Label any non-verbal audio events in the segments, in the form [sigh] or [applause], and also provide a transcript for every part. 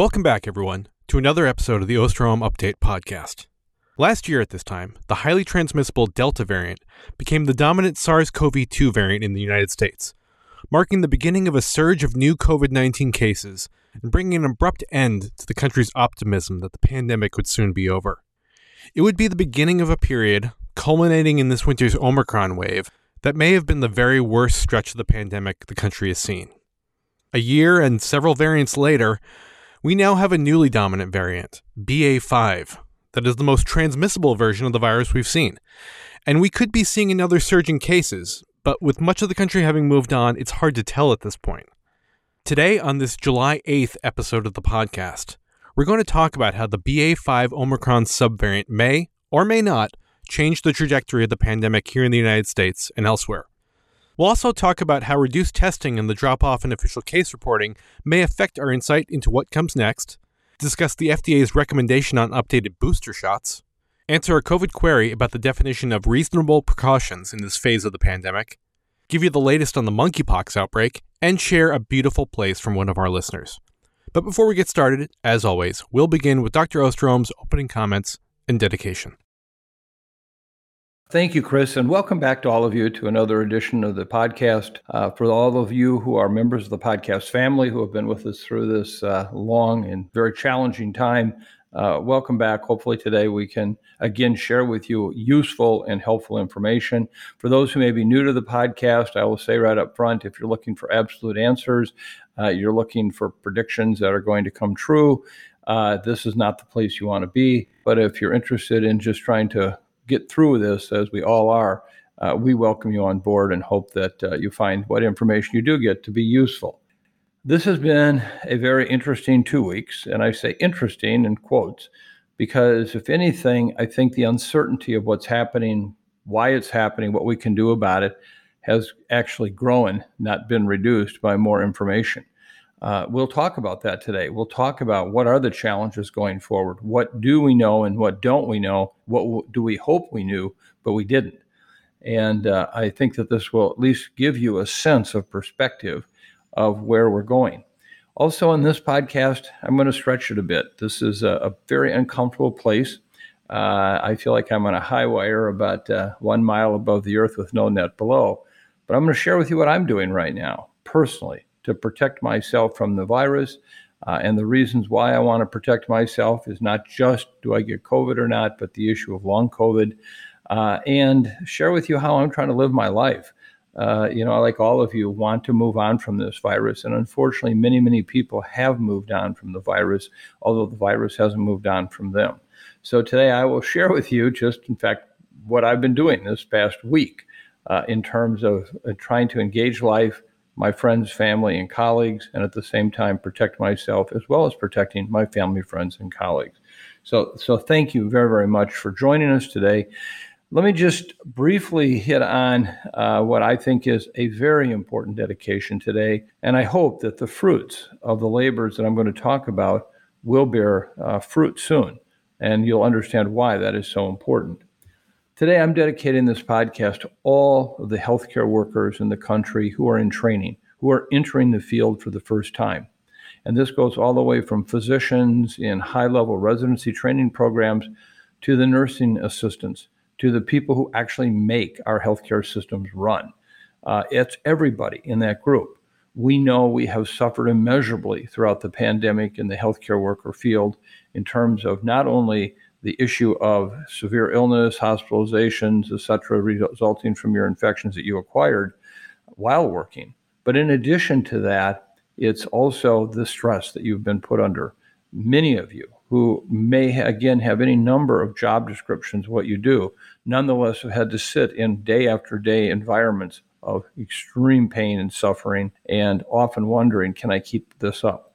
Welcome back, everyone, to another episode of the Osterholm Update podcast. Last year at this time, the highly transmissible Delta variant became the dominant SARS CoV 2 variant in the United States, marking the beginning of a surge of new COVID 19 cases and bringing an abrupt end to the country's optimism that the pandemic would soon be over. It would be the beginning of a period, culminating in this winter's Omicron wave, that may have been the very worst stretch of the pandemic the country has seen. A year and several variants later, we now have a newly dominant variant, BA5, that is the most transmissible version of the virus we've seen. And we could be seeing another surge in cases, but with much of the country having moved on, it's hard to tell at this point. Today, on this July 8th episode of the podcast, we're going to talk about how the BA5 Omicron subvariant may, or may not, change the trajectory of the pandemic here in the United States and elsewhere. We'll also talk about how reduced testing and the drop off in official case reporting may affect our insight into what comes next, discuss the FDA's recommendation on updated booster shots, answer a COVID query about the definition of reasonable precautions in this phase of the pandemic, give you the latest on the monkeypox outbreak, and share a beautiful place from one of our listeners. But before we get started, as always, we'll begin with Dr. Osterholm's opening comments and dedication. Thank you, Chris, and welcome back to all of you to another edition of the podcast. Uh, for all of you who are members of the podcast family who have been with us through this uh, long and very challenging time, uh, welcome back. Hopefully, today we can again share with you useful and helpful information. For those who may be new to the podcast, I will say right up front if you're looking for absolute answers, uh, you're looking for predictions that are going to come true. Uh, this is not the place you want to be. But if you're interested in just trying to get through this, as we all are, uh, we welcome you on board and hope that uh, you find what information you do get to be useful. This has been a very interesting two weeks, and I say interesting in quotes because, if anything, I think the uncertainty of what's happening, why it's happening, what we can do about it, has actually grown, not been reduced by more information. Uh, we'll talk about that today. We'll talk about what are the challenges going forward. What do we know and what don't we know? What do we hope we knew, but we didn't? And uh, I think that this will at least give you a sense of perspective of where we're going. Also, in this podcast, I'm going to stretch it a bit. This is a, a very uncomfortable place. Uh, I feel like I'm on a high wire about uh, one mile above the earth with no net below. But I'm going to share with you what I'm doing right now, personally to protect myself from the virus. Uh, and the reasons why I want to protect myself is not just do I get COVID or not, but the issue of long COVID, uh, and share with you how I'm trying to live my life. Uh, you know, like all of you, want to move on from this virus. And unfortunately, many, many people have moved on from the virus, although the virus hasn't moved on from them. So today I will share with you just, in fact, what I've been doing this past week uh, in terms of uh, trying to engage life my friends, family, and colleagues, and at the same time protect myself as well as protecting my family, friends, and colleagues. So, so thank you very, very much for joining us today. Let me just briefly hit on uh, what I think is a very important dedication today, and I hope that the fruits of the labors that I'm going to talk about will bear uh, fruit soon, and you'll understand why that is so important. Today, I'm dedicating this podcast to all of the healthcare workers in the country who are in training, who are entering the field for the first time. And this goes all the way from physicians in high level residency training programs to the nursing assistants, to the people who actually make our healthcare systems run. Uh, it's everybody in that group. We know we have suffered immeasurably throughout the pandemic in the healthcare worker field in terms of not only the issue of severe illness, hospitalizations, et cetera, resulting from your infections that you acquired while working. But in addition to that, it's also the stress that you've been put under. Many of you who may again have any number of job descriptions what you do, nonetheless have had to sit in day after day environments of extreme pain and suffering, and often wondering, can I keep this up?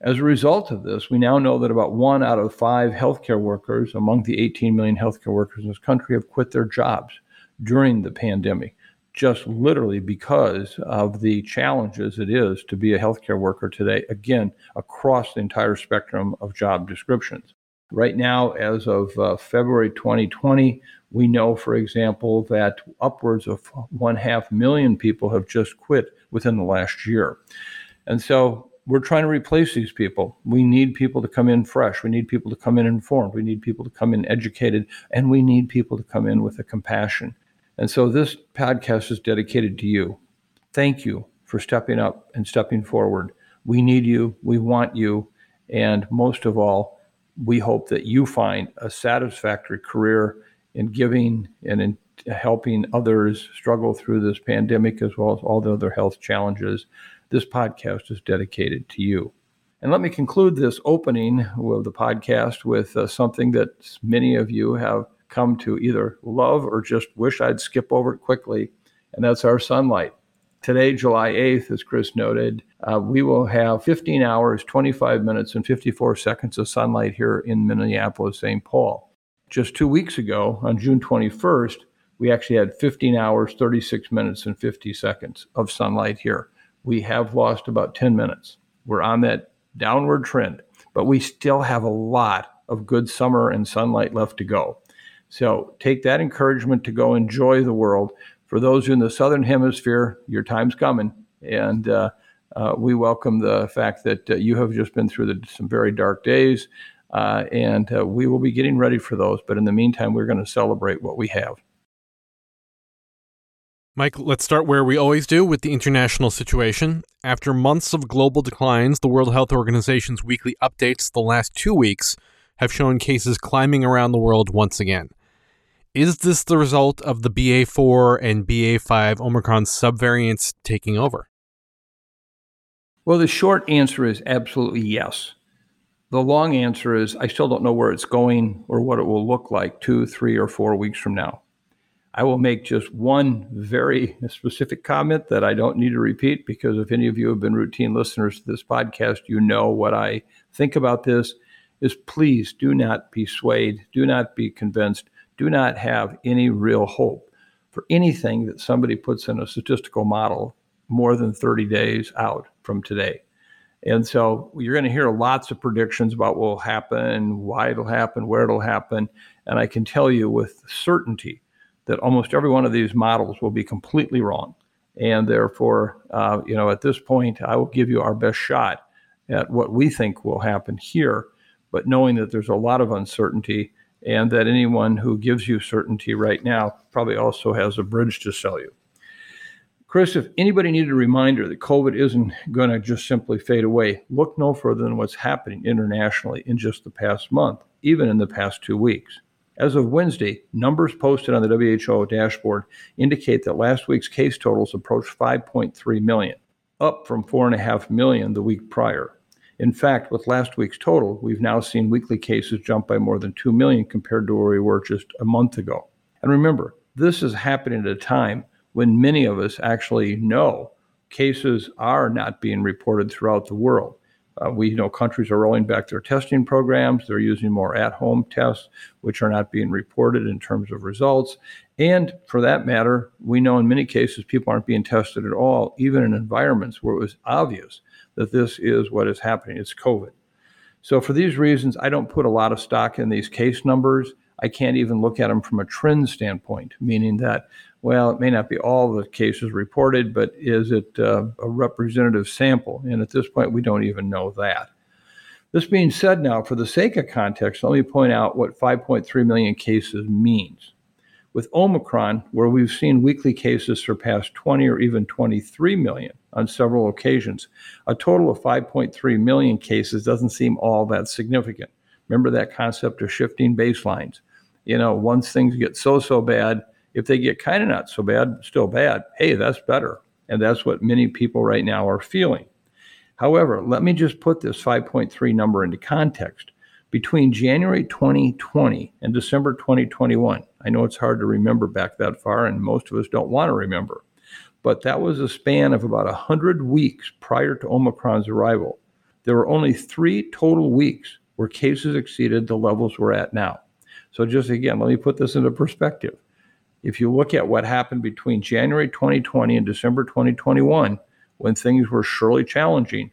As a result of this, we now know that about one out of five healthcare workers among the 18 million healthcare workers in this country have quit their jobs during the pandemic, just literally because of the challenges it is to be a healthcare worker today, again, across the entire spectrum of job descriptions. Right now, as of uh, February 2020, we know, for example, that upwards of one half million people have just quit within the last year. And so we're trying to replace these people. We need people to come in fresh. We need people to come in informed. We need people to come in educated. And we need people to come in with a compassion. And so this podcast is dedicated to you. Thank you for stepping up and stepping forward. We need you. We want you. And most of all, we hope that you find a satisfactory career in giving and in helping others struggle through this pandemic as well as all the other health challenges. This podcast is dedicated to you. And let me conclude this opening of the podcast with uh, something that many of you have come to either love or just wish I'd skip over it quickly, and that's our sunlight. Today, July 8th, as Chris noted, uh, we will have 15 hours, 25 minutes, and 54 seconds of sunlight here in Minneapolis, St. Paul. Just two weeks ago, on June 21st, we actually had 15 hours, 36 minutes, and 50 seconds of sunlight here. We have lost about 10 minutes. We're on that downward trend, but we still have a lot of good summer and sunlight left to go. So take that encouragement to go enjoy the world for those in the southern hemisphere, your time's coming, and uh, uh, we welcome the fact that uh, you have just been through the, some very dark days, uh, and uh, we will be getting ready for those. But in the meantime, we're going to celebrate what we have. Mike, let's start where we always do with the international situation. After months of global declines, the World Health Organization's weekly updates the last two weeks have shown cases climbing around the world once again. Is this the result of the BA4 and BA5 Omicron subvariants taking over? Well, the short answer is absolutely yes. The long answer is I still don't know where it's going or what it will look like two, three, or four weeks from now. I will make just one very specific comment that I don't need to repeat because if any of you have been routine listeners to this podcast, you know what I think about this is please do not be swayed, do not be convinced do not have any real hope for anything that somebody puts in a statistical model more than 30 days out from today. And so you're going to hear lots of predictions about what will happen, why it'll happen, where it'll happen. And I can tell you with certainty that almost every one of these models will be completely wrong. And therefore, uh, you know, at this point, I will give you our best shot at what we think will happen here, but knowing that there's a lot of uncertainty and that anyone who gives you certainty right now probably also has a bridge to sell you. Chris, if anybody needed a reminder that COVID isn't going to just simply fade away, look no further than what's happening internationally in just the past month, even in the past two weeks. As of Wednesday, numbers posted on the WHO dashboard indicate that last week's case totals approached 5.3 million, up from 4.5 million the week prior. In fact, with last week's total, we've now seen weekly cases jump by more than 2 million compared to where we were just a month ago. And remember, this is happening at a time when many of us actually know cases are not being reported throughout the world. Uh, we know countries are rolling back their testing programs. They're using more at home tests, which are not being reported in terms of results. And for that matter, we know in many cases people aren't being tested at all, even in environments where it was obvious that this is what is happening. It's COVID. So, for these reasons, I don't put a lot of stock in these case numbers. I can't even look at them from a trend standpoint, meaning that, well, it may not be all the cases reported, but is it uh, a representative sample? And at this point, we don't even know that. This being said, now, for the sake of context, let me point out what 5.3 million cases means. With Omicron, where we've seen weekly cases surpass 20 or even 23 million on several occasions, a total of 5.3 million cases doesn't seem all that significant. Remember that concept of shifting baselines. You know, once things get so, so bad, if they get kind of not so bad, still bad, hey, that's better. And that's what many people right now are feeling. However, let me just put this 5.3 number into context. Between January 2020 and December 2021, I know it's hard to remember back that far, and most of us don't want to remember. but that was a span of about 100 weeks prior to Omicron's arrival. There were only three total weeks where cases exceeded the levels we're at now. So, just again, let me put this into perspective. If you look at what happened between January 2020 and December 2021, when things were surely challenging,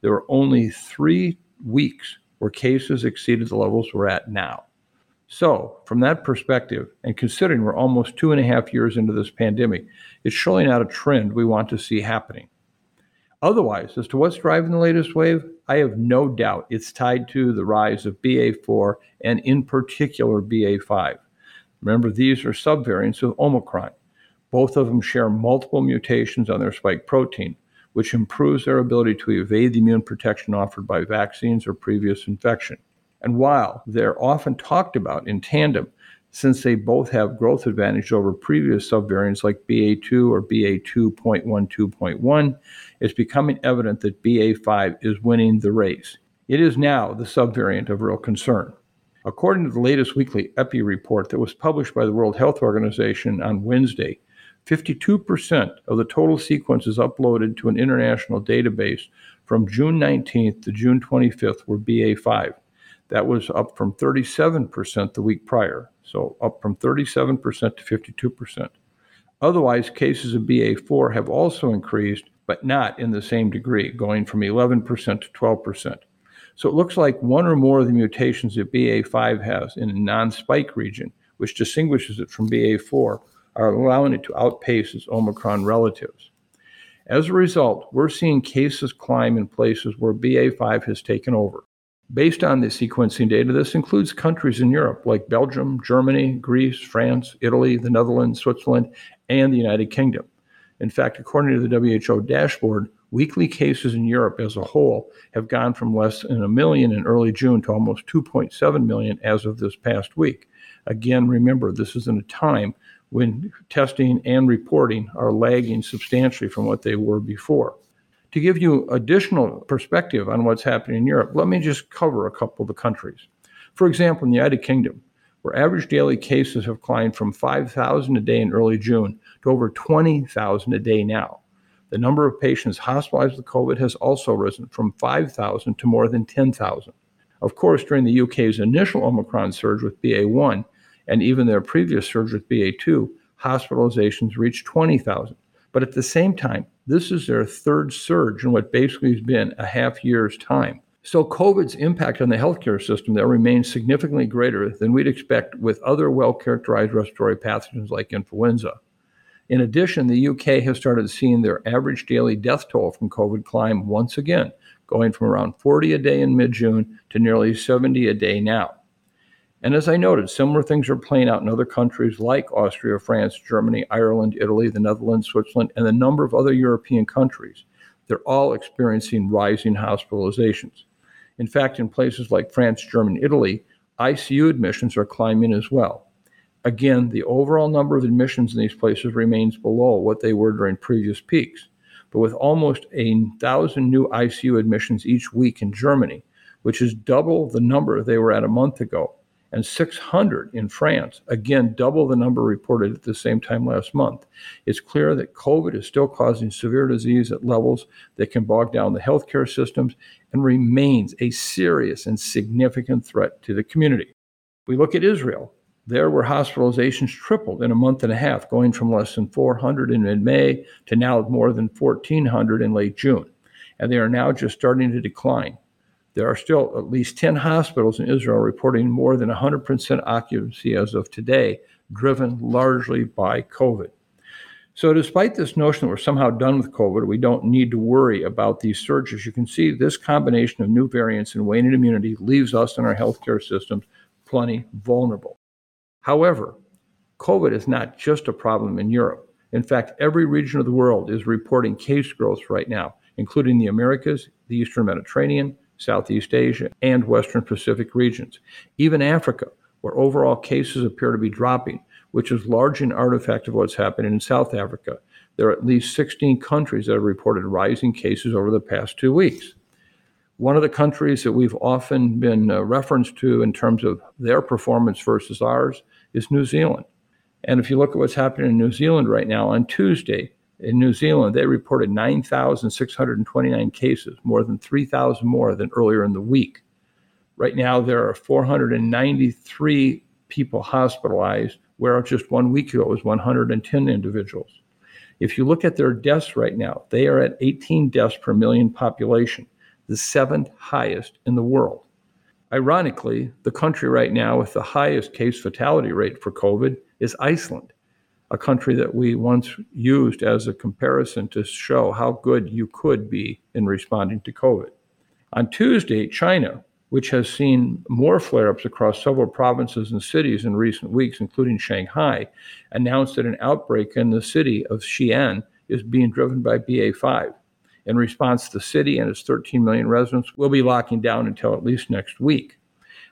there were only three weeks where cases exceeded the levels we're at now. So, from that perspective, and considering we're almost two and a half years into this pandemic, it's surely not a trend we want to see happening. Otherwise, as to what's driving the latest wave, I have no doubt it's tied to the rise of BA4 and, in particular, BA5. Remember, these are subvariants of Omicron. Both of them share multiple mutations on their spike protein, which improves their ability to evade the immune protection offered by vaccines or previous infection. And while they're often talked about in tandem, since they both have growth advantage over previous subvariants like BA2 or BA2.12.1, it's becoming evident that BA5 is winning the race. It is now the subvariant of real concern. According to the latest weekly EPI report that was published by the World Health Organization on Wednesday, 52% of the total sequences uploaded to an international database from June 19th to June 25th were BA5. That was up from 37% the week prior, so up from 37% to 52%. Otherwise, cases of BA4 have also increased, but not in the same degree, going from 11% to 12%. So it looks like one or more of the mutations that BA5 has in a non spike region, which distinguishes it from BA4, are allowing it to outpace its Omicron relatives. As a result, we're seeing cases climb in places where BA5 has taken over. Based on the sequencing data, this includes countries in Europe like Belgium, Germany, Greece, France, Italy, the Netherlands, Switzerland, and the United Kingdom. In fact, according to the WHO dashboard, weekly cases in Europe as a whole have gone from less than a million in early June to almost 2.7 million as of this past week. Again, remember, this is in a time when testing and reporting are lagging substantially from what they were before. To give you additional perspective on what's happening in Europe, let me just cover a couple of the countries. For example, in the United Kingdom, where average daily cases have climbed from 5,000 a day in early June to over 20,000 a day now. The number of patients hospitalized with COVID has also risen from 5,000 to more than 10,000. Of course, during the UK's initial Omicron surge with BA1 and even their previous surge with BA2, hospitalizations reached 20,000. But at the same time, this is their third surge in what basically has been a half year's time. So, COVID's impact on the healthcare system there remains significantly greater than we'd expect with other well characterized respiratory pathogens like influenza. In addition, the UK has started seeing their average daily death toll from COVID climb once again, going from around 40 a day in mid June to nearly 70 a day now. And as I noted, similar things are playing out in other countries like Austria, France, Germany, Ireland, Italy, the Netherlands, Switzerland, and a number of other European countries. They're all experiencing rising hospitalizations. In fact, in places like France, Germany, Italy, ICU admissions are climbing as well. Again, the overall number of admissions in these places remains below what they were during previous peaks. But with almost a thousand new ICU admissions each week in Germany, which is double the number they were at a month ago, and 600 in France, again, double the number reported at the same time last month. It's clear that COVID is still causing severe disease at levels that can bog down the healthcare systems and remains a serious and significant threat to the community. We look at Israel. There, where hospitalizations tripled in a month and a half, going from less than 400 in mid May to now more than 1,400 in late June. And they are now just starting to decline. There are still at least 10 hospitals in Israel reporting more than 100% occupancy as of today, driven largely by COVID. So, despite this notion that we're somehow done with COVID, we don't need to worry about these surges. You can see this combination of new variants and waning immunity leaves us and our healthcare systems plenty vulnerable. However, COVID is not just a problem in Europe. In fact, every region of the world is reporting case growth right now, including the Americas, the Eastern Mediterranean, Southeast Asia, and Western Pacific regions. Even Africa, where overall cases appear to be dropping, which is largely an artifact of what's happening in South Africa. There are at least 16 countries that have reported rising cases over the past two weeks. One of the countries that we've often been uh, referenced to in terms of their performance versus ours is New Zealand. And if you look at what's happening in New Zealand right now, on Tuesday, In New Zealand, they reported 9,629 cases, more than 3,000 more than earlier in the week. Right now, there are 493 people hospitalized, where just one week ago it was 110 individuals. If you look at their deaths right now, they are at 18 deaths per million population, the seventh highest in the world. Ironically, the country right now with the highest case fatality rate for COVID is Iceland, a country that we once used as a comparison to show how good you could be in responding to COVID. On Tuesday, China, which has seen more flare ups across several provinces and cities in recent weeks, including Shanghai, announced that an outbreak in the city of Xi'an is being driven by BA5. In response, the city and its 13 million residents will be locking down until at least next week.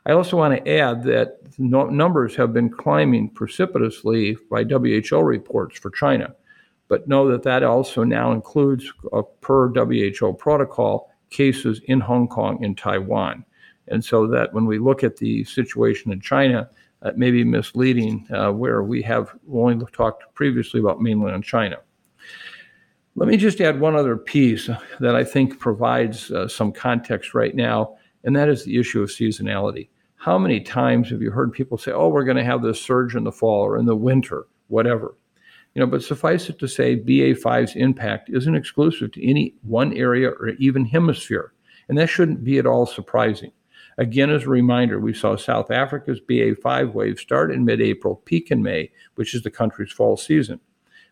I also want to add that numbers have been climbing precipitously by WHO reports for China, but know that that also now includes, uh, per WHO protocol, cases in Hong Kong and Taiwan. And so that when we look at the situation in China, it may be misleading uh, where we have only talked previously about mainland China. Let me just add one other piece that I think provides uh, some context right now, and that is the issue of seasonality. How many times have you heard people say, oh, we're going to have this surge in the fall or in the winter, whatever? You know, but suffice it to say, BA5's impact isn't exclusive to any one area or even hemisphere, and that shouldn't be at all surprising. Again, as a reminder, we saw South Africa's BA5 wave start in mid April, peak in May, which is the country's fall season.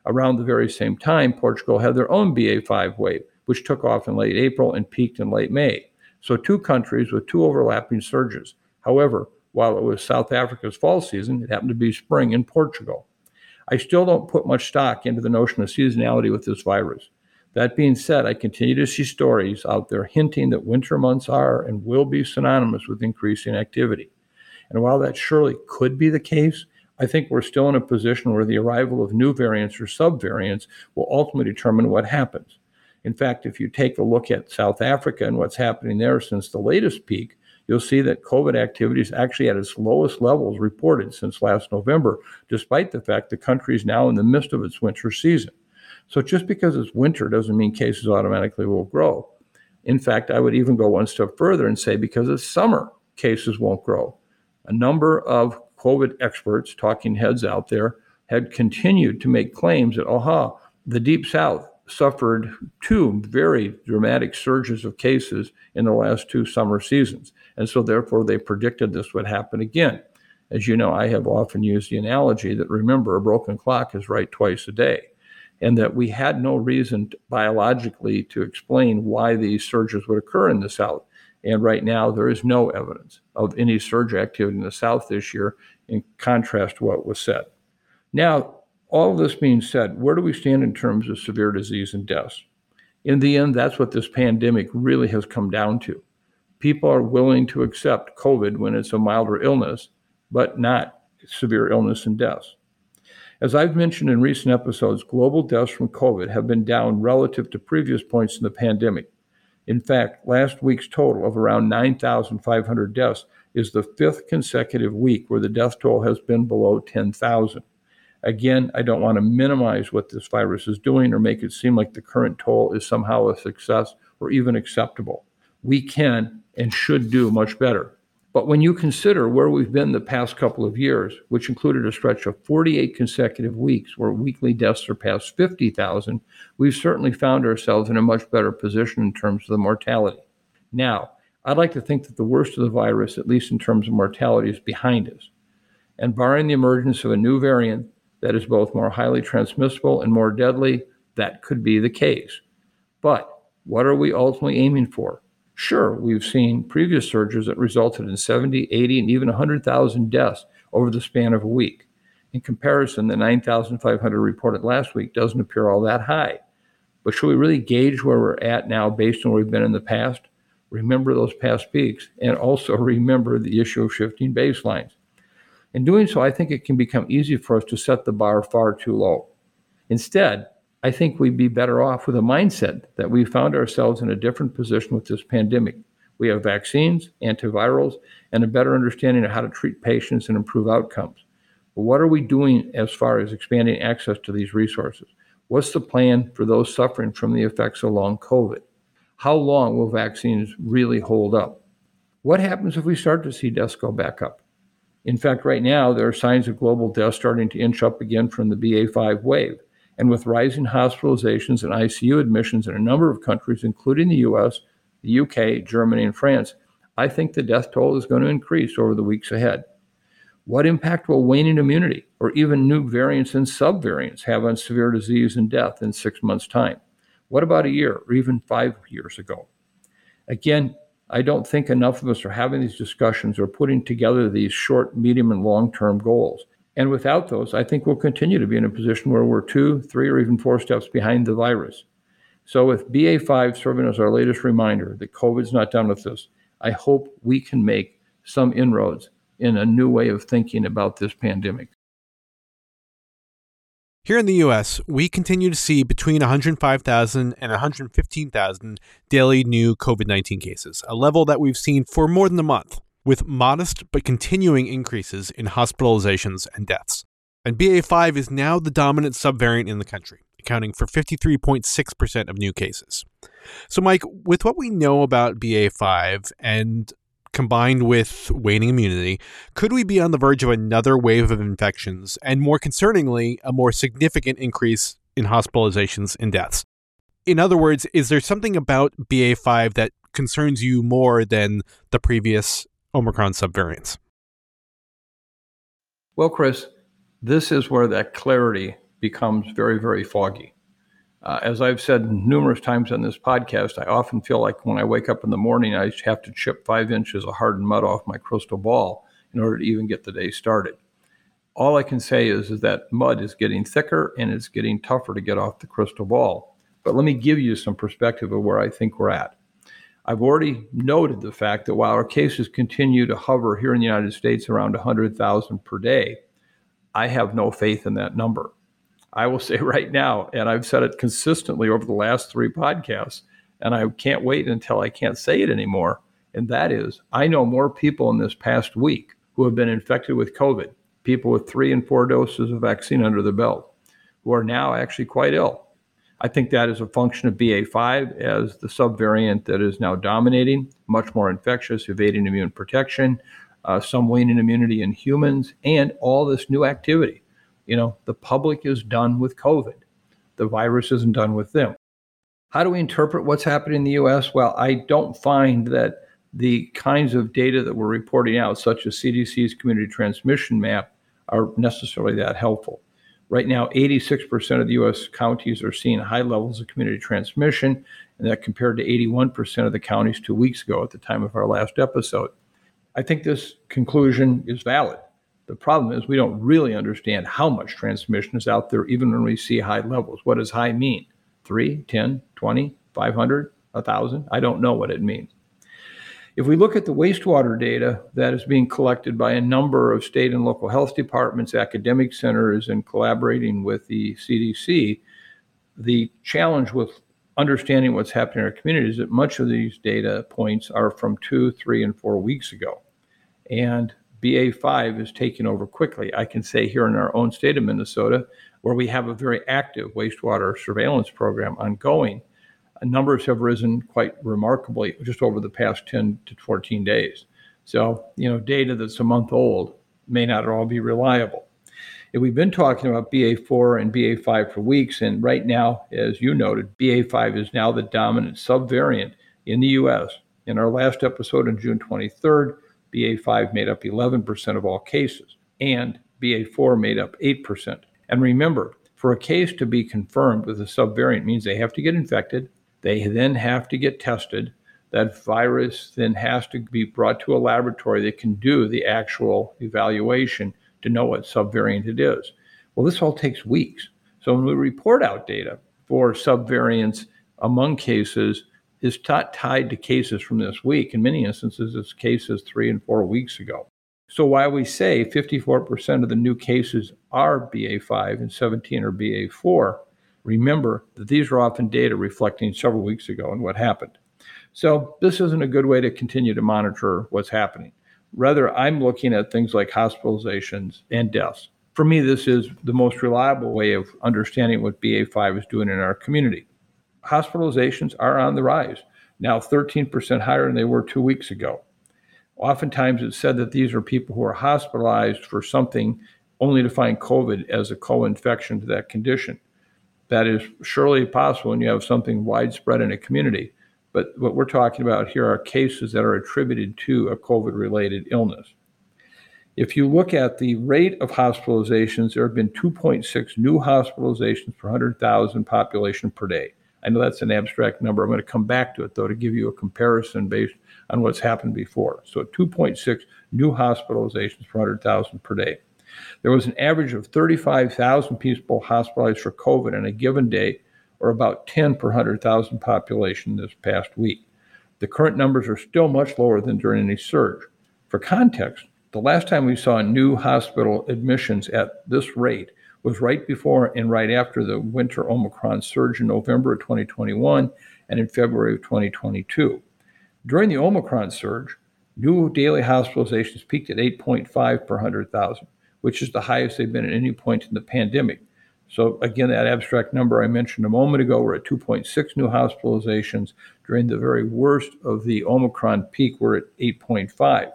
Around the very same time, Portugal had their own BA5 wave, which took off in late April and peaked in late May. So, two countries with two overlapping surges. However, while it was South Africa's fall season, it happened to be spring in Portugal. I still don't put much stock into the notion of seasonality with this virus. That being said, I continue to see stories out there hinting that winter months are and will be synonymous with increasing activity. And while that surely could be the case, I think we're still in a position where the arrival of new variants or subvariants will ultimately determine what happens. In fact, if you take a look at South Africa and what's happening there since the latest peak, you'll see that COVID activity is actually at its lowest levels reported since last November, despite the fact the country is now in the midst of its winter season. So just because it's winter doesn't mean cases automatically will grow. In fact, I would even go one step further and say because it's summer, cases won't grow. A number of COVID experts, talking heads out there, had continued to make claims that, aha, the Deep South suffered two very dramatic surges of cases in the last two summer seasons. And so, therefore, they predicted this would happen again. As you know, I have often used the analogy that remember, a broken clock is right twice a day and that we had no reason to, biologically to explain why these surges would occur in the South. And right now, there is no evidence of any surge activity in the South this year, in contrast to what was said. Now, all of this being said, where do we stand in terms of severe disease and deaths? In the end, that's what this pandemic really has come down to. People are willing to accept COVID when it's a milder illness, but not severe illness and deaths. As I've mentioned in recent episodes, global deaths from COVID have been down relative to previous points in the pandemic. In fact, last week's total of around 9,500 deaths is the fifth consecutive week where the death toll has been below 10,000. Again, I don't want to minimize what this virus is doing or make it seem like the current toll is somehow a success or even acceptable. We can and should do much better. But when you consider where we've been the past couple of years, which included a stretch of 48 consecutive weeks where weekly deaths surpassed 50,000, we've certainly found ourselves in a much better position in terms of the mortality. Now, I'd like to think that the worst of the virus, at least in terms of mortality, is behind us. And barring the emergence of a new variant that is both more highly transmissible and more deadly, that could be the case. But what are we ultimately aiming for? Sure, we've seen previous surges that resulted in 70, 80, and even 100,000 deaths over the span of a week. In comparison, the 9,500 reported last week doesn't appear all that high. But should we really gauge where we're at now based on where we've been in the past? Remember those past peaks and also [laughs] remember the issue of shifting baselines. In doing so, I think it can become easy for us to set the bar far too low. Instead, I think we'd be better off with a mindset that we found ourselves in a different position with this pandemic. We have vaccines, antivirals, and a better understanding of how to treat patients and improve outcomes. But what are we doing as far as expanding access to these resources? What's the plan for those suffering from the effects of long COVID? How long will vaccines really hold up? What happens if we start to see deaths go back up? In fact, right now, there are signs of global deaths starting to inch up again from the BA5 wave. And with rising hospitalizations and ICU admissions in a number of countries, including the US, the UK, Germany, and France, I think the death toll is going to increase over the weeks ahead. What impact will waning immunity or even new variants and subvariants have on severe disease and death in six months' time? What about a year or even five years ago? Again, I don't think enough of us are having these discussions or putting together these short, medium, and long term goals. And without those, I think we'll continue to be in a position where we're two, three, or even four steps behind the virus. So, with BA5 serving as our latest reminder that COVID's not done with us, I hope we can make some inroads in a new way of thinking about this pandemic. Here in the US, we continue to see between 105,000 and 115,000 daily new COVID 19 cases, a level that we've seen for more than a month, with modest but continuing increases in hospitalizations and deaths. And BA5 is now the dominant subvariant in the country, accounting for 53.6% of new cases. So, Mike, with what we know about BA5 and combined with waning immunity, could we be on the verge of another wave of infections and, more concerningly, a more significant increase in hospitalizations and deaths? In other words, is there something about BA5 that concerns you more than the previous Omicron subvariants? Well, Chris, this is where that clarity becomes very, very foggy. Uh, as I've said numerous times on this podcast, I often feel like when I wake up in the morning, I have to chip five inches of hardened mud off my crystal ball in order to even get the day started. All I can say is, is that mud is getting thicker and it's getting tougher to get off the crystal ball. But let me give you some perspective of where I think we're at. I've already noted the fact that while our cases continue to hover here in the United States around 100,000 per day, I have no faith in that number. I will [laughs] say right now, and I've said it consistently over the last three podcasts, and I can't wait until I can't say it anymore. And that is, I know more people in this past week who have been infected with COVID, people with three and four doses of vaccine under the belt, who are now actually quite ill. I think that is a function of BA5 as the subvariant that is now dominating, much more infectious, evading immune protection, uh, some waning immunity in humans, and all this new activity. You know, the public is done with COVID. The virus isn't done with them. How do we interpret what's happening in the US? Well, I don't find that the kinds of data that we're reporting out, such as CDC's community transmission map, are necessarily that helpful. Right now, 86% of the US counties are seeing high levels of community transmission, and that compared to 81% of the counties two weeks ago at the time of our last episode. I think this conclusion is valid. The problem is we don't really understand how much transmission is out there, even when we see high levels. What does high mean? 3, 10, 20, 500, 1,000? I don't know what it means. If we look at the wastewater data that is being collected by a number of state and local health departments, academic centers, and collaborating with the CDC, the challenge with understanding what's happening in our community is that much of these data points are from two, three, and four weeks ago. And BA5 is taking over quickly. I can say here in our own state of Minnesota, where we have a very active wastewater surveillance program ongoing, numbers have risen quite remarkably just over the past 10 to 14 days. So, you know, data that's a month old may not at all be reliable. If we've been talking about BA4 and BA5 for weeks, and right now, as you noted, BA5 is now the dominant subvariant in the US. In our last episode on June 23rd, BA5 made up 11% of all cases, and BA4 made up 8%. And remember, for a case to be confirmed with a subvariant means they have to get infected, they then have to get tested. That virus then has to be brought to a laboratory that can do the actual evaluation to know what subvariant it is. Well, this all takes weeks. So when we report out data for subvariants among cases, is not tied to cases from this week. In many instances, it's cases three and four weeks ago. So while we say 54% of the new cases are BA5 and 17 are BA4, remember that these are often data reflecting several weeks ago and what happened. So this isn't a good way to continue to monitor what's happening. Rather, I'm looking at things like hospitalizations and deaths. For me, this is the most reliable way of understanding what BA5 is doing in our community. Hospitalizations are on the rise, now 13% higher than they were two weeks ago. Oftentimes, it's said that these are people who are hospitalized for something only to find COVID as a co infection to that condition. That is surely possible when you have something widespread in a community. But what we're talking about here are cases that are attributed to a COVID related illness. If you look at the rate of hospitalizations, there have been 2.6 new hospitalizations per 100,000 population per day. I know that's an abstract number. I'm going to come back to it, though, to give you a comparison based on what's happened before. So 2.6 new hospitalizations per 100,000 per day. There was an average of 35,000 people hospitalized for COVID on a given day, or about 10 per 100,000 population this past week. The current numbers are still much lower than during any surge. For context, the last time we saw new hospital admissions at this rate was right before and right after the winter Omicron surge in November of 2021 and in February of 2022. During the Omicron surge, new daily hospitalizations peaked at 8.5 per 100,000, which is the highest they've been at any point in the pandemic. So, again, that abstract number I mentioned a moment ago, we're at 2.6 new hospitalizations. During the very worst of the Omicron peak, we're at 8.5.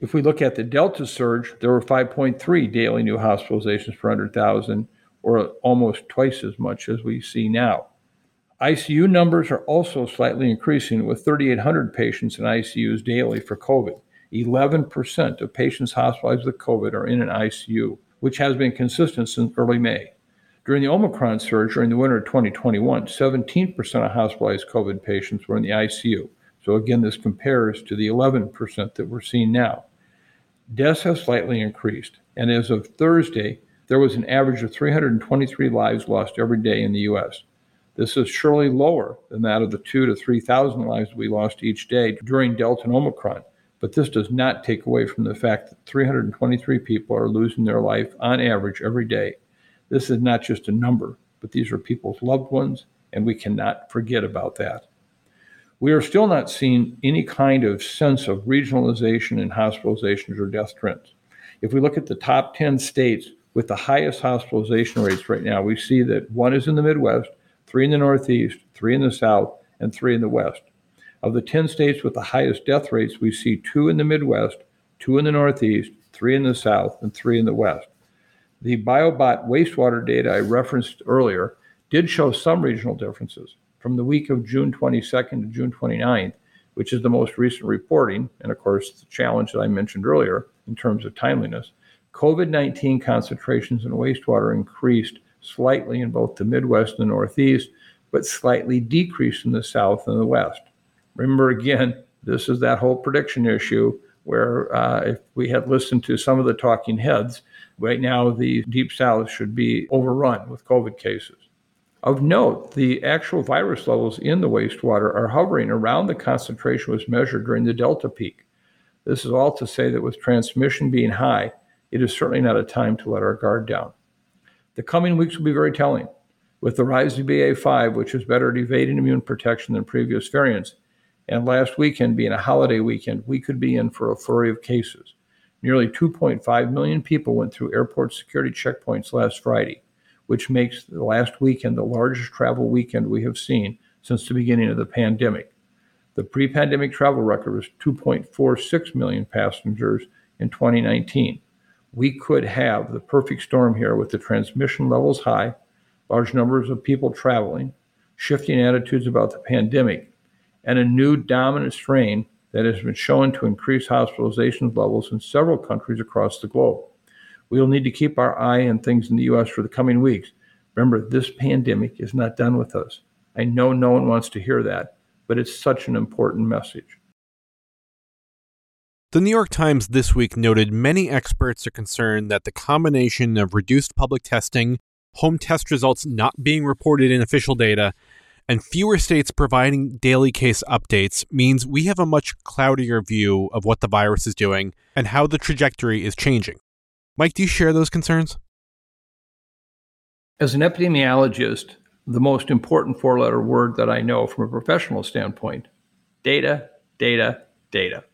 If we look at the Delta surge, there were 5.3 daily new hospitalizations per 100,000, or almost twice as much as we see now. ICU numbers are also slightly increasing, with 3,800 patients in ICUs daily for COVID. 11% of patients hospitalized with COVID are in an ICU, which has been consistent since early May. During the Omicron surge during the winter of 2021, 17% of hospitalized COVID patients were in the ICU. So, again, this compares to the 11% that we're seeing now. Deaths have slightly increased, and as of Thursday, there was an average of 323 lives lost every day in the U.S. This is surely lower than that of the two to 3,000 lives we lost each day during Delta and Omicron. But this does not take away from the fact that 323 people are losing their life on average every day. This is not just a number, but these are people's loved ones, and we cannot forget about that. We are still not seeing any kind of sense of regionalization in hospitalizations or death trends. If we look at the top 10 states with the highest hospitalization rates right now, we see that one is in the Midwest, three in the Northeast, three in the South, and three in the West. Of the 10 states with the highest death rates, we see two in the Midwest, two in the Northeast, three in the South, and three in the West. The BioBot wastewater data I referenced earlier did show some regional differences. From the week of June 22nd to June 29th, which is the most recent reporting, and of course, the challenge that I mentioned earlier in terms of timeliness, COVID 19 concentrations in wastewater increased slightly in both the Midwest and the Northeast, but slightly decreased in the South and the West. Remember, again, this is that whole prediction issue where uh, if we had listened to some of the talking heads, right now the Deep South should be overrun with COVID cases. Of note, the actual virus levels in the wastewater are hovering around the concentration was measured during the Delta peak. This is all to say that with transmission being high, it is certainly not a time to let our guard down. The coming weeks will be very telling. With the rise of BA5, which is better at evading immune protection than previous variants, and last weekend being a holiday weekend, we could be in for a flurry of cases. Nearly 2.5 million people went through airport security checkpoints last Friday, which makes the last weekend the largest travel weekend we have seen since the beginning of the pandemic. The pre pandemic travel record was 2.46 million passengers in 2019 we could have the perfect storm here with the transmission levels high, large numbers of people traveling, shifting attitudes about the pandemic, and a new dominant strain that has been shown to increase hospitalization levels in several countries across the globe. We will need to keep our eye on things in the U.S. for the coming weeks. Remember, this pandemic is not done with us. I know no one wants to hear that, but it's such an important message. The New York Times this week noted many experts are concerned that the combination of reduced public testing, home test results not being reported in official data, and fewer states providing daily case updates means we have a much cloudier view of what the virus is doing and how the trajectory is changing. Mike, do you share those concerns? As an epidemiologist, the most important four letter word that I know from a professional standpoint data, data, data.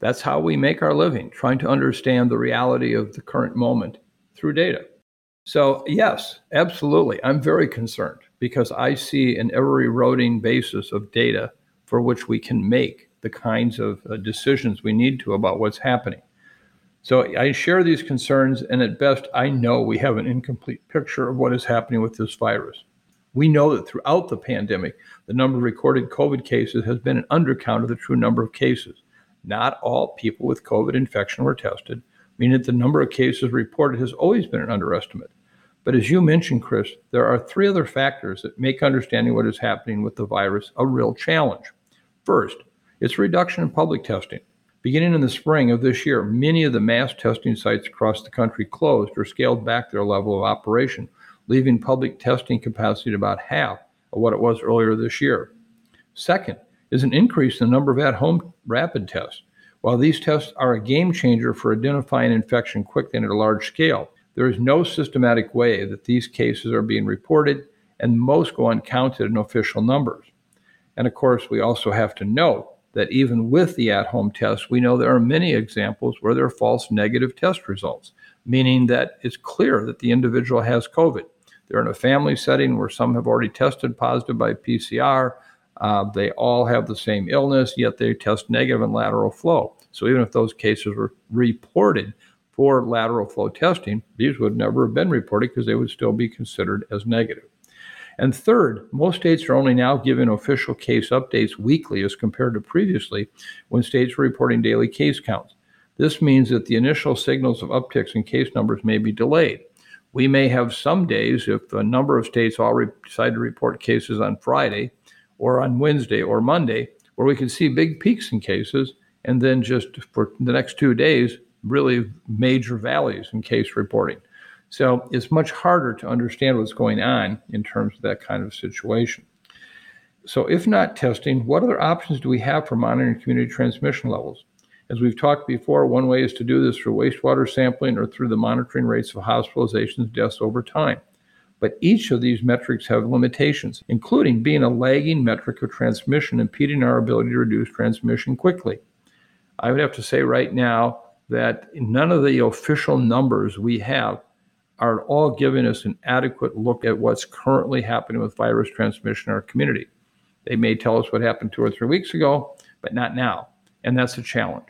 That's how we make our living, trying to understand the reality of the current moment through data. So, yes, absolutely. I'm very concerned because I see an ever eroding basis of data for which we can make the kinds of uh, decisions we need to about what's happening. So I share these concerns, and at best, I know we have an incomplete picture of what is happening with this virus. We know that throughout the pandemic, the number of recorded COVID cases has been an undercount of the true number of cases. Not all people with COVID infection were tested, meaning that the number of cases reported has always been an underestimate. But as you mentioned, Chris, there are three other factors that make understanding what is happening with the virus a real challenge. First, it's a reduction in public testing. Beginning in the spring of this year, many of the mass testing sites across the country closed or scaled back their level of operation, leaving public testing capacity at about half of what it was earlier this year. Second is an increase in the number of at home rapid tests. While these tests are a game changer for identifying infection quickly and at a large scale, there is no systematic way that these cases are being reported, and most go uncounted in official numbers. And of course, we also have to note that even with the at home tests, we know there are many examples where there are false negative test results, meaning that it's clear that the individual has COVID. They're in a family setting where some have already tested positive by PCR. Uh, they all have the same illness, yet they test negative in lateral flow. So even if those cases were reported for lateral flow testing, these would never have been reported because they would still be considered as negative. And third, most states are only now giving official case updates weekly as compared to previously when states were reporting daily case counts. This means that the initial signals of upticks in case numbers may be delayed. We may have some days, if a number of states all re- decide to report cases on Friday or on Wednesday or Monday, where we can see big peaks in cases, and then just for the next two days, really major valleys in case reporting. So it's much harder to understand what's going on in terms of that kind of situation. So, if not testing, what other options do we have for monitoring community transmission levels? As we've talked before, one way is to do this through wastewater sampling or through the monitoring rates of hospitalizations, deaths over time. But each of these metrics have limitations, including being a lagging metric of transmission, impeding our ability to reduce transmission quickly. I would have to say right now that none of the official numbers we have are all giving us an adequate look at what's currently happening with virus transmission in our community. They may tell us what happened two or three weeks ago, but not now. And that's a challenge.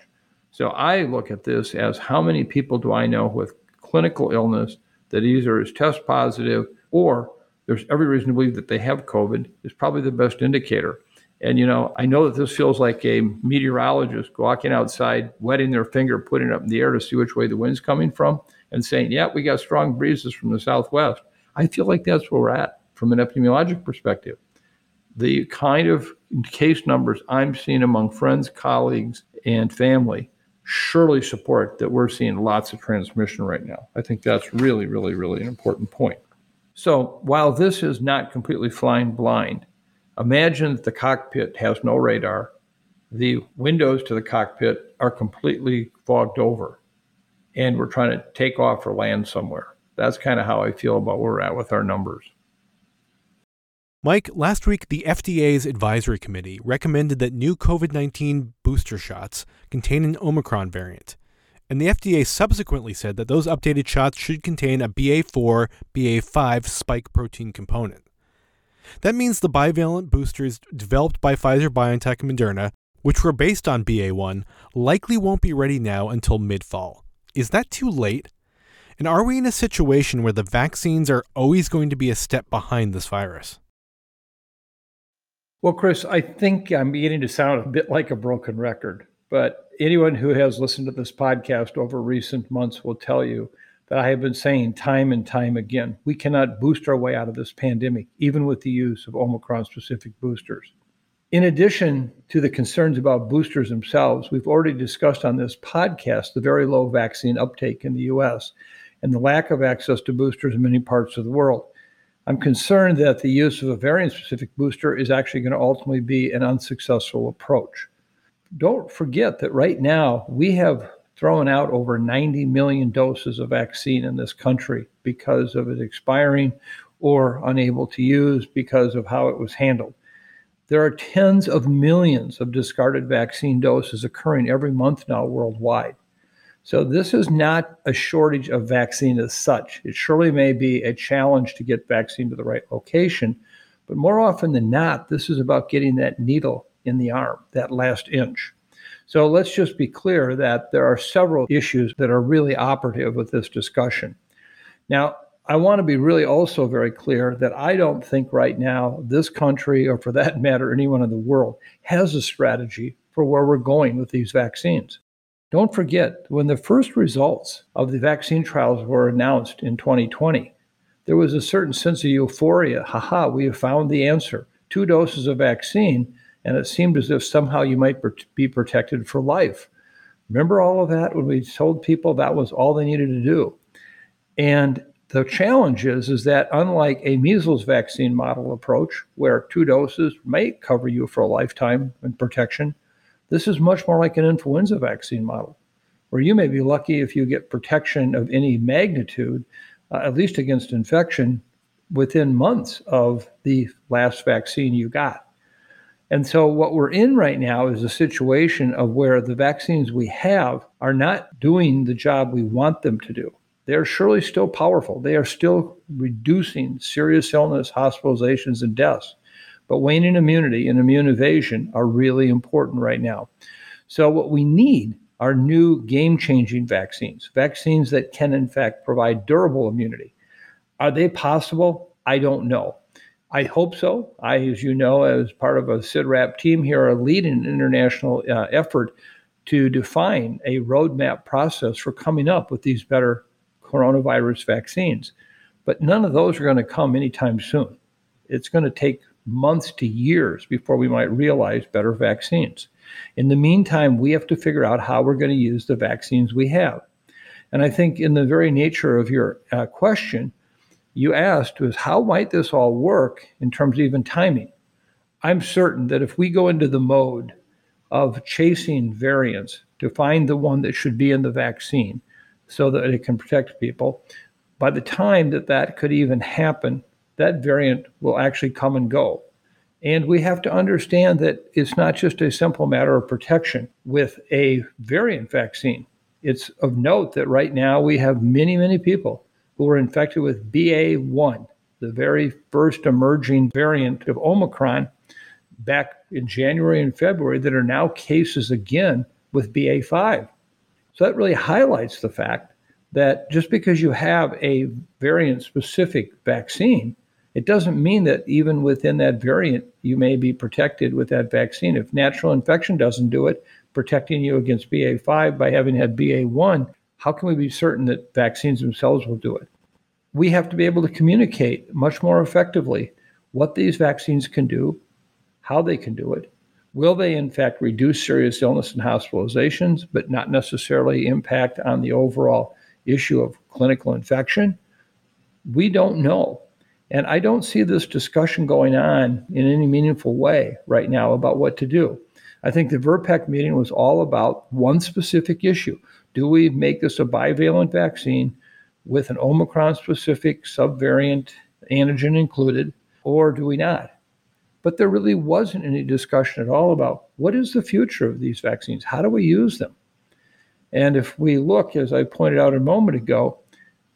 So I look at this as how many people do I know with clinical illness that either is test positive or there's every reason to believe that they have COVID is probably the best indicator. And you know, I know that this feels like a meteorologist walking outside, wetting their finger, putting it up in the air to see which way the wind's coming from and saying, yeah, we got strong breezes from the southwest. I feel like that's where we're at from an epidemiologic perspective. The kind of case numbers I'm seeing among friends, colleagues, and family surely support that we're seeing lots of transmission right now. I think that's really, really, really an important point. So while this is not completely flying blind, imagine that the cockpit has no radar, the windows to the cockpit are completely fogged over and we're trying to take off or land somewhere. That's kind of how I feel about where we're at with our numbers. Mike, last week the FDA's advisory committee recommended that new COVID 19 booster shots contain an Omicron variant. And the FDA subsequently said that those updated shots should contain a BA4, BA5 spike protein component. That means the bivalent boosters developed by Pfizer BioNTech and Moderna, which were based on BA1, likely won't be ready now until mid fall. Is that too late? And are we in a situation where the vaccines are always going to be a step behind this virus? Well, Chris, I think I'm beginning to sound a bit like a broken record, but anyone who has listened to this podcast over recent months will tell you that I have been saying time and time again we cannot boost our way out of this pandemic, even with the use of Omicron specific boosters. In addition to the concerns about boosters themselves, we've already discussed on this podcast the very low vaccine uptake in the US and the lack of access to boosters in many parts of the world. I'm concerned that the use of a variant specific booster is actually going to ultimately be an unsuccessful approach. Don't forget that right now we have thrown out over 90 million doses of vaccine in this country because of it expiring or unable to use because of how it was handled. There are tens of millions of discarded vaccine doses occurring every month now worldwide. So this is not a shortage of vaccine as such. It surely may be a challenge to get vaccine to the right location, but more often than not, this is about getting that needle in the arm, that last inch. So let's just be clear that there are several issues that are really operative with this discussion. Now, I want to be really also very clear that I don't think right now this country, or for that [laughs] matter, anyone in the world, has a strategy for where we're going with these vaccines. Don't forget, when the first results of the vaccine trials were announced in 2020, there was a certain sense of euphoria. Haha, we have found the answer. Two doses of vaccine, and it seemed as if somehow you might be protected for life. Remember all of that when we told people that was all they needed to do? And the challenge is, is that unlike a measles vaccine model approach, where two doses may cover you for a lifetime in protection, this is much more like an influenza vaccine model, where you may be lucky if you get protection of any magnitude, uh, at least against infection, within months of the last vaccine you got. And so, what we're in right now is a situation of where the vaccines we have are not doing the job we want them to do. They are surely still powerful. They are still reducing serious illness, hospitalizations, and deaths. But waning immunity and immune evasion are really important right now. So, what we need are new game changing vaccines, vaccines that can, in fact, provide durable immunity. Are they possible? I don't know. I hope so. I, as you know, as part of a CIDRAP team here, are leading an international uh, effort to define a roadmap process for coming up with these better coronavirus vaccines. But none of those are going to come anytime soon. It's going to take months to years before we might realize better vaccines. In the meantime, we have to figure out how we're going to use the vaccines we have. And I think, in the very nature of your uh, question, you asked was how might this all work in terms of even timing? I'm certain that if we go into the mode of chasing variants to find the one that should be in the vaccine so that it can protect people, by the time that that could even happen, that variant will actually come and go. And we have to understand that it's not just a simple matter of protection with a variant vaccine. It's of note that right now we have many, many people who were infected with BA1, the very first emerging variant of Omicron back in January and February, that are now cases again with BA5. So that really highlights the fact that just because you have a variant specific vaccine, it doesn't mean that even within that variant, you may be protected with that vaccine. If natural infection doesn't do it, protecting you against BA5 by having had BA1, how can we be certain that vaccines themselves will do it? We have to be able to communicate much more effectively what these vaccines can do, how they can do it. Will they, in fact, reduce serious illness and hospitalizations, but not necessarily impact on the overall issue of clinical infection? We don't know. And I don't see this discussion going on in any meaningful way right now about what to do. I think the VRBPAC meeting was all about one specific issue. Do we make this a bivalent vaccine with an Omicron specific subvariant antigen included, or do we not? But there really wasn't any discussion at all about what is the future of these vaccines? How do we use them? And if we look, as I pointed out a moment ago,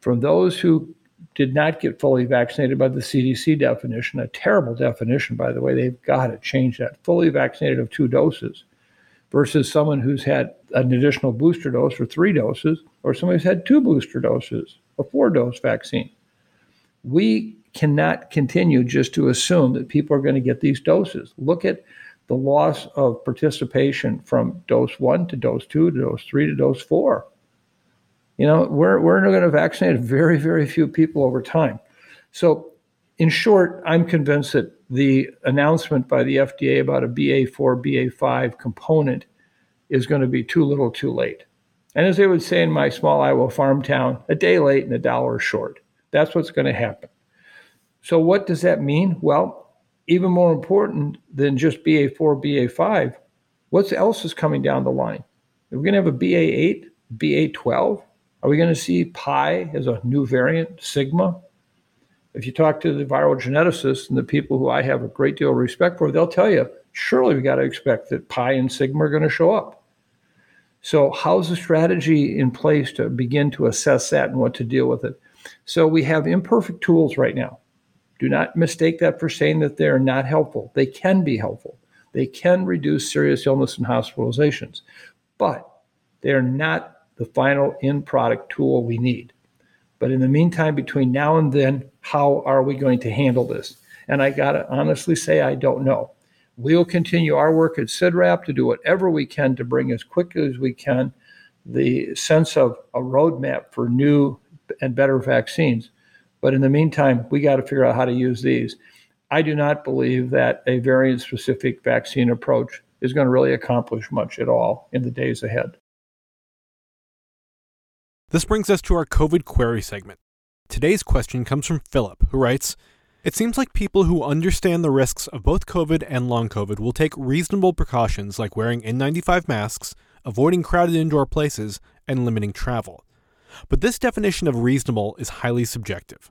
from those who did not get fully vaccinated by the CDC definition, a terrible definition, by the way, they've got to change that. Fully vaccinated of two doses versus someone who's had an additional booster dose or three doses, or somebody who's had two booster doses, a four dose vaccine. We cannot continue just to assume that people are going to get these doses. Look at the loss of participation from dose one to dose two to dose three to dose four. You know, we're, we're going to vaccinate very, very few people over time. So, in short, I'm convinced that the announcement by the FDA about a BA4, BA5 component is going to be too little too late. And as they would say in my small Iowa farm town, a day late and a dollar short. That's what's going to happen. So, what does that mean? Well, even more important than just BA4, BA5, what else is coming down the line? Are we going to have a BA8, BA12? Are we going to see pi as a new variant, sigma? If you talk to the viral geneticists and the people who I have a great deal of respect for, they'll tell you, surely we got to expect that pi and sigma are going to show up. So, how's the strategy in place to begin to assess that and what to deal with it? So, we have imperfect tools right now. Do not mistake that for saying that they're not helpful. They can be helpful. They can reduce serious illness and hospitalizations, but they are not the final end product tool we need. But in the meantime, between now and then, how are we going to handle this? And I got to honestly say, I don't know. We'll continue our work at CIDRAP to do whatever we can to bring as quickly as we can the sense of a roadmap for new and better vaccines. But in the meantime, we got to figure out how to use these. I do not believe that a variant specific vaccine approach is going to really accomplish much at all in the days ahead. This brings us to our COVID query segment. Today's question comes from Philip, who writes It seems like people who understand the risks of both COVID and long COVID will take reasonable precautions like wearing N95 masks, avoiding crowded indoor places, and limiting travel. But this definition of reasonable is highly subjective.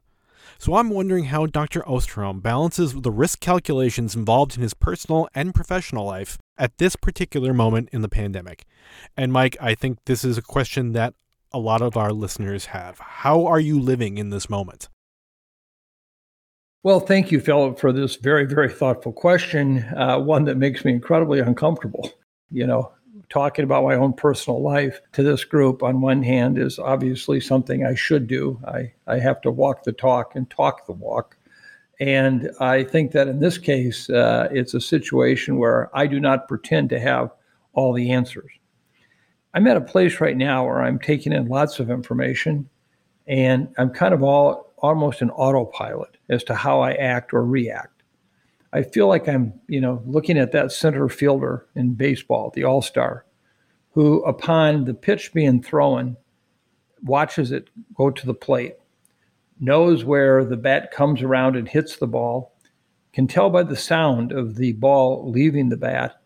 So I'm wondering how Dr. Osterholm balances the risk calculations involved in his personal and professional life at this particular moment in the pandemic. And Mike, I think this is a question that a lot of our listeners have. How are you living in this moment? Well, thank you, Philip, for this very, very thoughtful question, uh, one that makes me incredibly uncomfortable. You know, talking about my own personal life to this group on one hand is obviously something I should do. I, I have to walk the talk and talk the walk. And I think that in this case, uh, it's a situation where I do not pretend to have all the answers. I'm at a place right now where I'm taking in lots of information and I'm kind of all almost an autopilot as to how I act or react. I feel like I'm, you know, looking at that center fielder in baseball, the all-star, who upon the pitch being thrown watches it go to the plate, knows where the bat comes around and hits the ball, can tell by the sound of the ball leaving the bat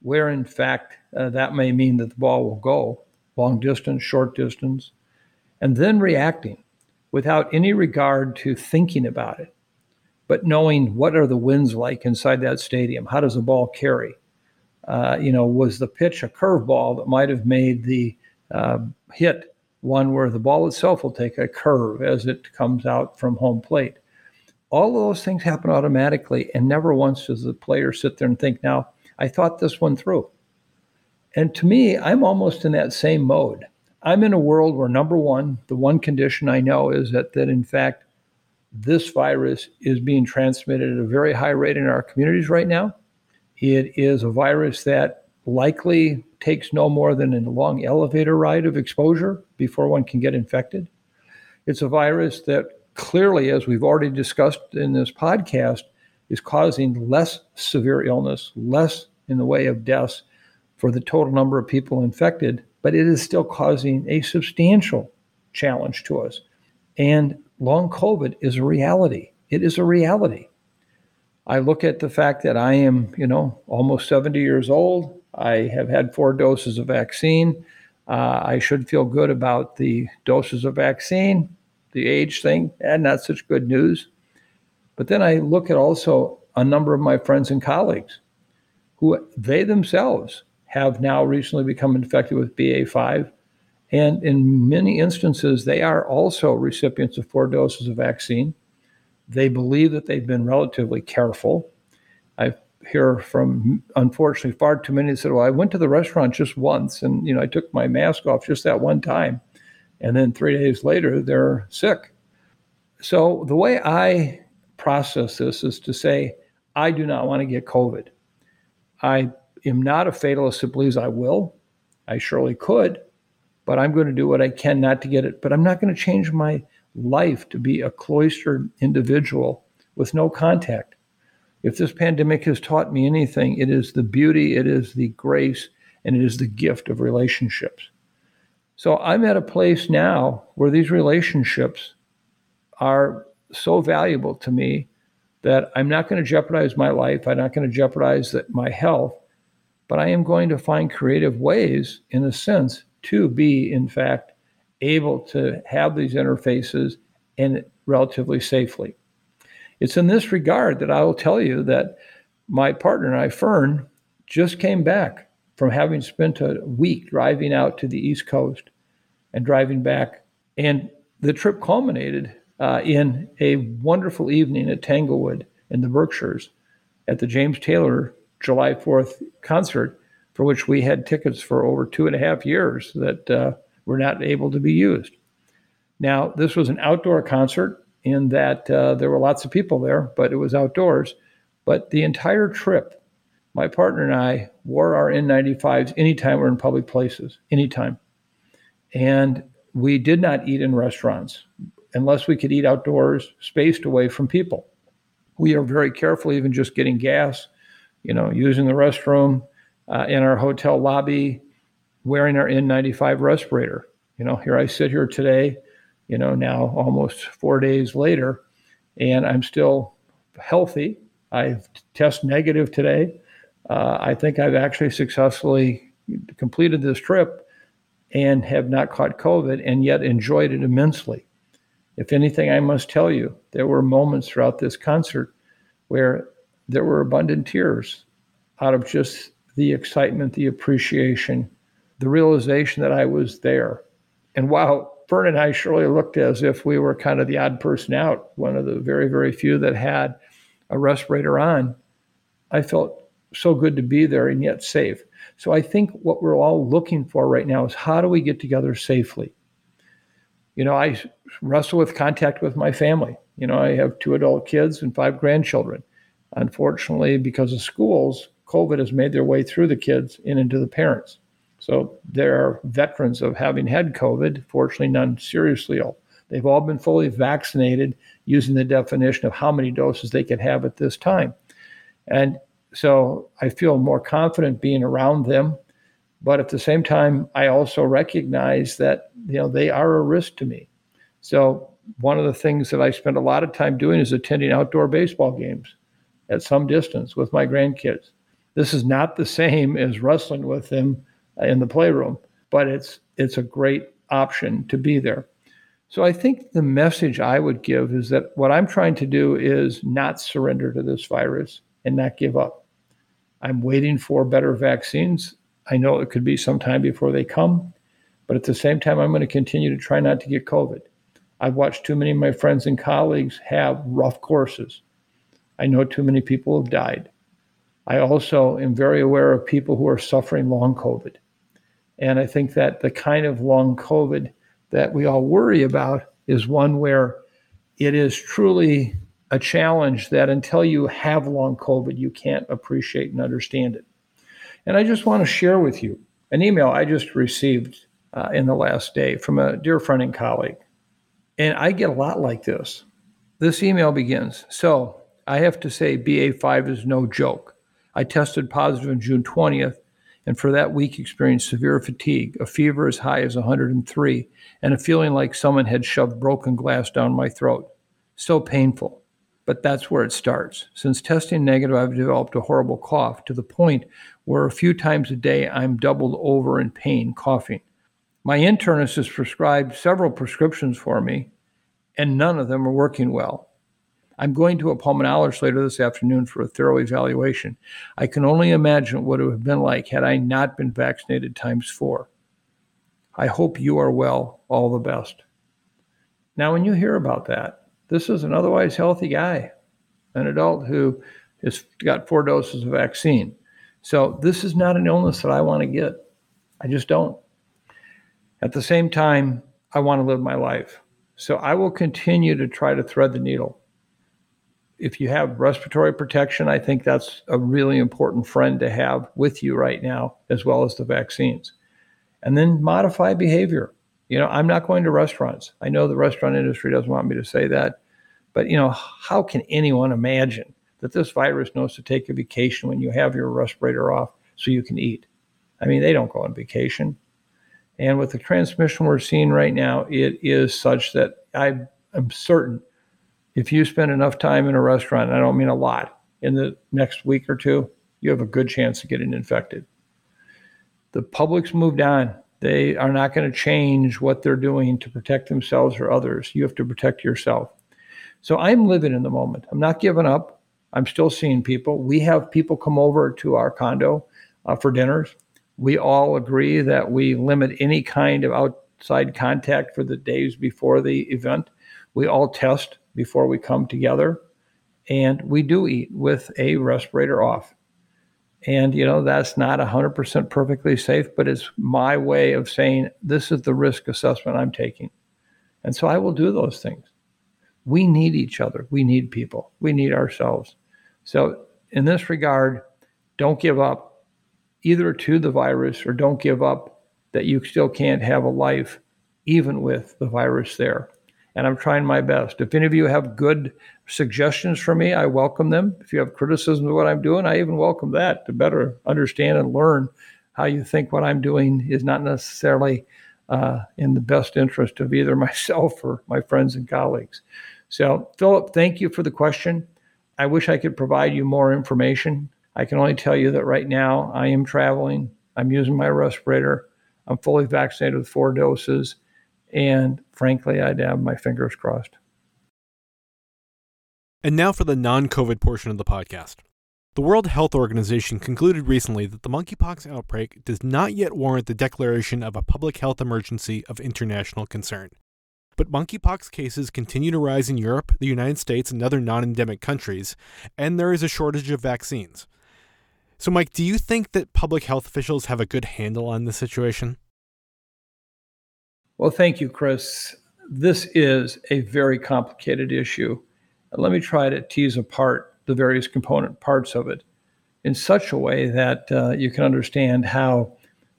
where in fact uh, that may mean that the ball will go long distance, short distance, and then reacting without any regard to thinking about it, but knowing what are the winds like inside that stadium? How does the ball carry? Uh, you know, was the pitch a curveball that might have made the uh, hit one where the ball itself will take a curve as it comes out from home plate? All of those things happen automatically, and never once does the player sit there and think, now, I thought this one through. And to me, I'm almost in that same mode. I'm in a world where number one, the one condition I know is that that in fact this virus is being transmitted at a very high rate in our communities right now. It is a virus that likely takes no more than a long elevator ride of exposure before one can get infected. It's a virus that clearly, as we've already discussed in this podcast, is causing less severe illness, less in the way of deaths for the total number of people infected, but it is still causing a substantial challenge to us. And long COVID is a reality. It is a reality. I look at the fact that I am, you know, almost 70 years old. I have had four doses of vaccine. Uh, I should feel good about the doses of vaccine, the age thing, and not such good news. But then I look at also a number of my friends and colleagues who they themselves have now recently become infected with BA5. And in many instances, they are also recipients of four doses of vaccine. They believe that they've been relatively careful. I hear from, unfortunately, far too many that said, Well, I went to the restaurant just once and, you know, I took my mask off just that one time. And then three days later, they're sick. So the way I process this is to say, I do not want to get COVID. I am not a fatalist that believes I will. I surely could, but I'm going to do what I can not to get it. But I'm not going to change my life to be a cloistered individual with no contact. If this pandemic has taught me anything, it is the beauty, it is the grace, and it is the gift of relationships. So I'm at a place now where these relationships are so valuable to me that I'm not going to jeopardize my life. I'm not going to jeopardize my health, but I am going to find creative ways, in a sense, to be, in fact, able to have these interfaces and relatively safely. It's in this regard that I will tell you that my partner and I, Fern, just came back from having spent a week driving out to the East Coast and driving back. And the trip culminated uh, in a wonderful evening at Tanglewood in the Berkshires at the James Taylor July 4th concert, for which we had tickets for over two and a half years that uh, were not able to be used. Now, this was an outdoor concert in that uh, there were lots of people there, but it was outdoors. But the entire trip, my partner and I wore our N95s anytime we're in public places, anytime. And we did not eat in restaurants unless we could eat outdoors, spaced away from people. We are very careful, even just getting gas, you know, using the restroom uh, in our hotel lobby, wearing our N95 respirator. You know, here I sit here today, you know, now almost four days later, and I'm still healthy. I've test negative today. Uh, I think I've actually successfully completed this trip and have not caught COVID and yet enjoyed it immensely. If anything, I must tell you, there were moments throughout this concert where there were abundant tears out of just the excitement, the appreciation, the realization that I was there. And while Fern and I surely looked as if we were kind of the odd person out, one of the very, very few that had a respirator on, I felt so good to be there and yet safe. So I think what we're all looking for right now is how do we get together safely? You know, I wrestle with contact with my family. You know, I have two adult kids and five grandchildren. Unfortunately, because of schools, COVID has made their way through the kids and into the parents. So there are veterans of having had COVID, fortunately, none seriously ill. They've all been fully vaccinated using the definition of how many doses they could have at this time. And so I feel more confident being around them. But at the same time, I also recognize that you know they are a risk to me. So one of the things that I spend a lot of time doing is attending outdoor baseball games at some distance with my grandkids. This is not the same as wrestling with them in the playroom, but it's it's a great option to be there. So I think the message I would give is that what I'm trying to do is not surrender to this virus and not give up. I'm waiting for better vaccines. I know it could be some time before they come, but at the same time, I'm going to continue to try not to get COVID. I've watched too many of my friends and colleagues have rough courses. I know too many people have died. I also am very aware of people who are suffering long COVID. And I think that the kind of long COVID that we all worry about is one where it is truly a challenge that until you have long COVID, you can't appreciate and understand it. And I just want to share with you an email I just received uh, in the last day from a dear friend and colleague. And I get a lot like this. This email begins So I have to say, BA5 is no joke. I tested positive on June 20th, and for that week experienced severe fatigue, a fever as high as 103, and a feeling like someone had shoved broken glass down my throat. So painful. But that's where it starts. Since testing negative, I've developed a horrible cough to the point where a few times a day I'm doubled over in pain, coughing. My internist has prescribed several prescriptions for me, and none of them are working well. I'm going to a pulmonologist later this afternoon for a thorough evaluation. I can only imagine what it would have been like had I not been vaccinated times four. I hope you are well. All the best. Now, when you hear about that, this is an otherwise healthy guy, an adult who has got four doses of vaccine. So this is not an illness that I want to get. I just don't. At the same time, I want to live my life. So I will continue to try to thread the needle. If you have respiratory protection, I think that's a really important friend to have with you right now, as well as the vaccines. And then modify behavior. You know, I'm not going to restaurants. I know the restaurant industry doesn't want me to say that, but you know, how can anyone imagine that this virus knows to take a vacation when you have your respirator off so you can eat? I mean, they don't go on vacation. And with the transmission we're seeing right now, it is such that I am certain if you spend enough time in a restaurant, I don't mean a lot, in the next week or two, you have a good chance of getting infected. The public's moved on. They are not going to change what they're doing to protect themselves or others. You have to protect yourself. So I'm living in the moment. I'm not giving up. I'm still seeing people. We have people come over to our condo uh, for dinners. We all agree that we limit any kind of outside contact for the days before the event. We all test before we come together. And we do eat with a respirator off. And, you know, that's not 100% perfectly safe, but it's my way of saying this is the risk assessment I'm taking. And so I will do those things. We need each other. We need people. We need ourselves. So, in this regard, don't give up either to the virus or don't give up that you still can't have a life even with the virus there. And I'm trying my best. If any of you have good suggestions for me, I welcome them. If you have criticism of what I'm doing, I even welcome that to better understand and learn how you think what I'm doing is not necessarily uh, in the best interest of either [laughs] myself or my friends and colleagues. So, Philip, thank you for the question. I wish I could provide you more information. I can only tell you that right now I am traveling. I'm using my respirator. I'm fully vaccinated with four doses. And frankly, I'd have my fingers crossed. And now for the non COVID portion of the podcast. The World Health Organization concluded recently that the monkeypox outbreak does not yet warrant the declaration of a public health emergency of international concern. But monkeypox cases continue to rise in Europe, the United States, and other non endemic countries, and there is a shortage of vaccines. So, Mike, do you think that public health officials have a good handle on the situation? Well, thank you, Chris. This is a very complicated issue. Let me try to tease apart the various component parts of it in such a way that uh, you can understand how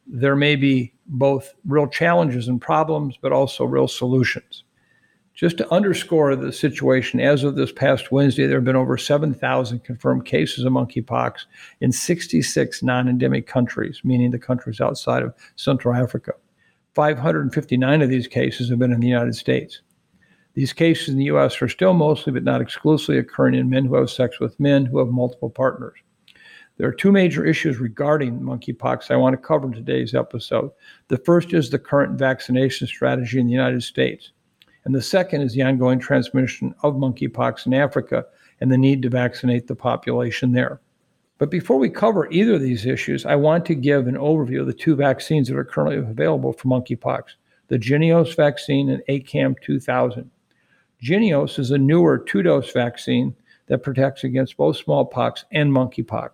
there may be both real challenges and problems, but also real solutions. Just to underscore the situation, as of this past Wednesday, there have been over 7,000 confirmed cases of monkeypox in 66 non endemic countries, meaning the countries outside of Central Africa. 559 of these cases have been in the United States. These cases in the U.S. are still mostly, but not exclusively, occurring in men who have sex with men who have multiple partners. There are two major issues regarding monkeypox I want to cover in today's episode. The first is the current vaccination strategy in the United States, and the second is the ongoing transmission of monkeypox in Africa and the need to vaccinate the population there. But before we cover either of these issues, I want to give an overview of the two vaccines that are currently available for monkeypox the Jynneos vaccine and ACAM 2000. Jynneos is a newer two dose vaccine that protects against both smallpox and monkeypox.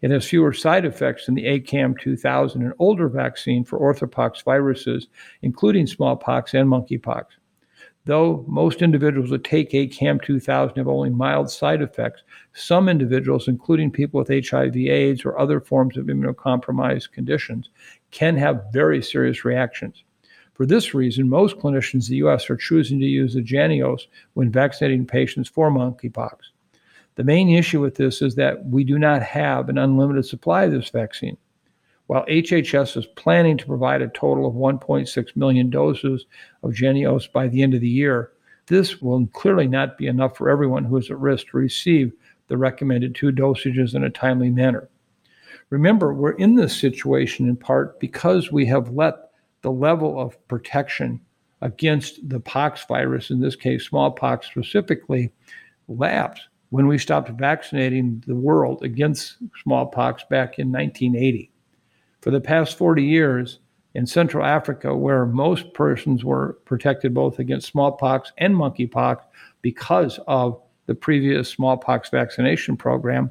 It has fewer side effects than the ACAM 2000, an older vaccine for orthopox viruses, including smallpox and monkeypox. Though most individuals that take ACAM 2000 have only mild side effects, some individuals, including people with HIV, AIDS, or other forms of immunocompromised conditions, can have very serious reactions. For this reason, most clinicians in the U.S. are choosing to use the Jynneos when vaccinating patients for monkeypox. The main issue with this is that we do not have an unlimited supply of this vaccine. While HHS is planning to provide a total of 1.6 million doses of Jynneos by the end of the year, this will clearly not be enough for everyone who is at risk to receive the recommended two dosages in a timely manner. Remember, we're in this situation in part because we have let the level of protection against the pox virus, in this case smallpox specifically, lapse when we stopped vaccinating the world against smallpox back in 1980 for the past 40 years in Central Africa, where most persons were protected both against smallpox and monkeypox because of the previous smallpox vaccination program,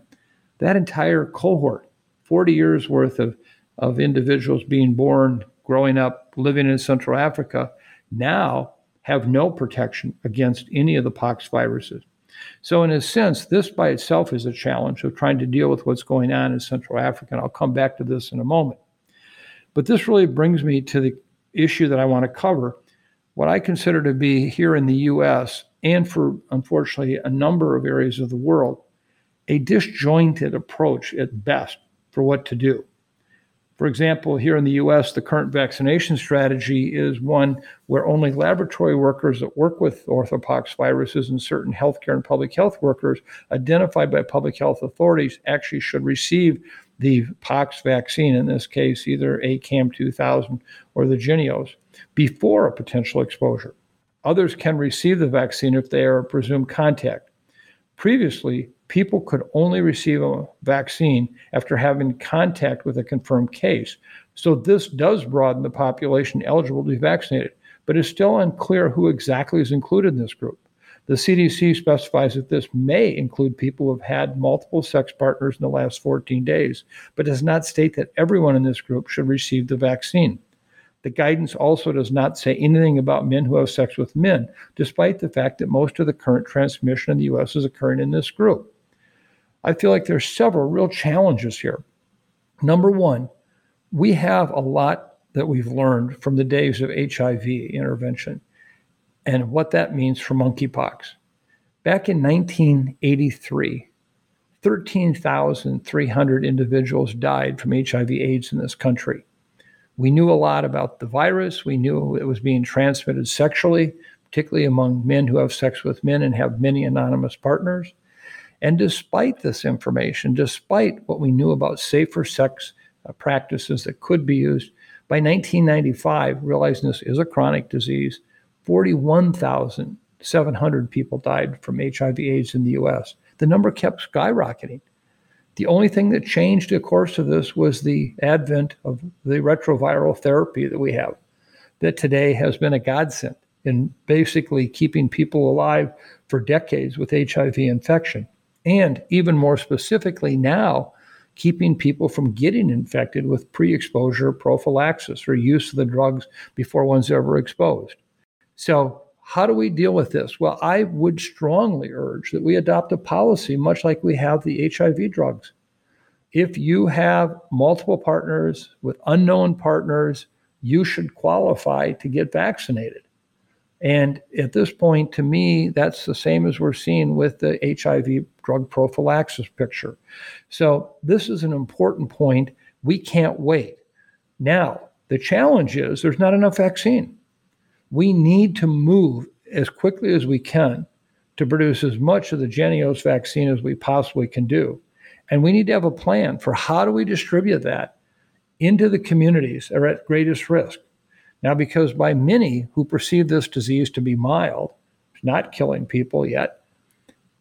that entire cohort, 40 years worth of, of individuals being born, growing up, living in Central Africa, now have no protection against any of the pox viruses. So, in a sense, this by itself is a challenge of trying to deal with what's going on in Central Africa. And I'll come back to this in a moment. But this really brings me to the issue that I want to cover what I consider to be here in the US and for unfortunately a number of areas of the world, a disjointed approach at best for what to do. For example, here in the US, the current vaccination strategy is one where only laboratory workers that work with orthopox viruses and certain healthcare and public health workers identified by public health authorities actually should receive the pox vaccine, in this case, either ACAM 2000 or the Jynneos, before a potential exposure. Others can receive the vaccine if they are a presumed contact. Previously, people could only receive a vaccine after having contact with a confirmed case. So this does broaden the population eligible to be vaccinated, but it's still unclear who exactly is included in this group. The CDC specifies that this may include people who have had multiple sex partners in the last 14 days, but does not state that everyone in this group should receive the vaccine. The guidance also does not say anything about men who have sex with men, despite the fact that most of the current transmission in the US is occurring in this group. I feel like there's several real challenges here. Number one, we have a lot that we've learned from the days of HIV intervention and what that means for monkeypox. Back in 1983, 13,300 individuals died from HIV/AIDS in this country. We knew a lot about the virus. We knew it was being transmitted sexually, particularly among men who have sex with men and have many anonymous partners. And despite this information, despite what we knew about safer sex uh, practices that could be used, by 1995, realizing this is a chronic disease, 41,700 people died from HIV AIDS in the US. The number kept skyrocketing. The only thing that changed the course of this was the advent of the retroviral therapy that we have, that today has been a godsend in basically keeping people alive for decades with HIV infection. And even more specifically, now keeping people from getting infected with pre exposure prophylaxis or use of the drugs before one's ever exposed. So, how do we deal with this? Well, I would strongly urge that we adopt a policy much like we have the HIV drugs. If you have multiple partners with unknown partners, you should qualify to get vaccinated. And at this point, to me, that's the same as we're seeing with the HIV drug prophylaxis picture. So, this is an important point. We can't wait. Now, the challenge is there's not enough vaccine we need to move as quickly as we can to produce as much of the Jynneos vaccine as we possibly can do. And we need to have a plan for how do we distribute that into the communities that are at greatest risk. Now, because by many who perceive this disease to be mild, it's not killing people yet,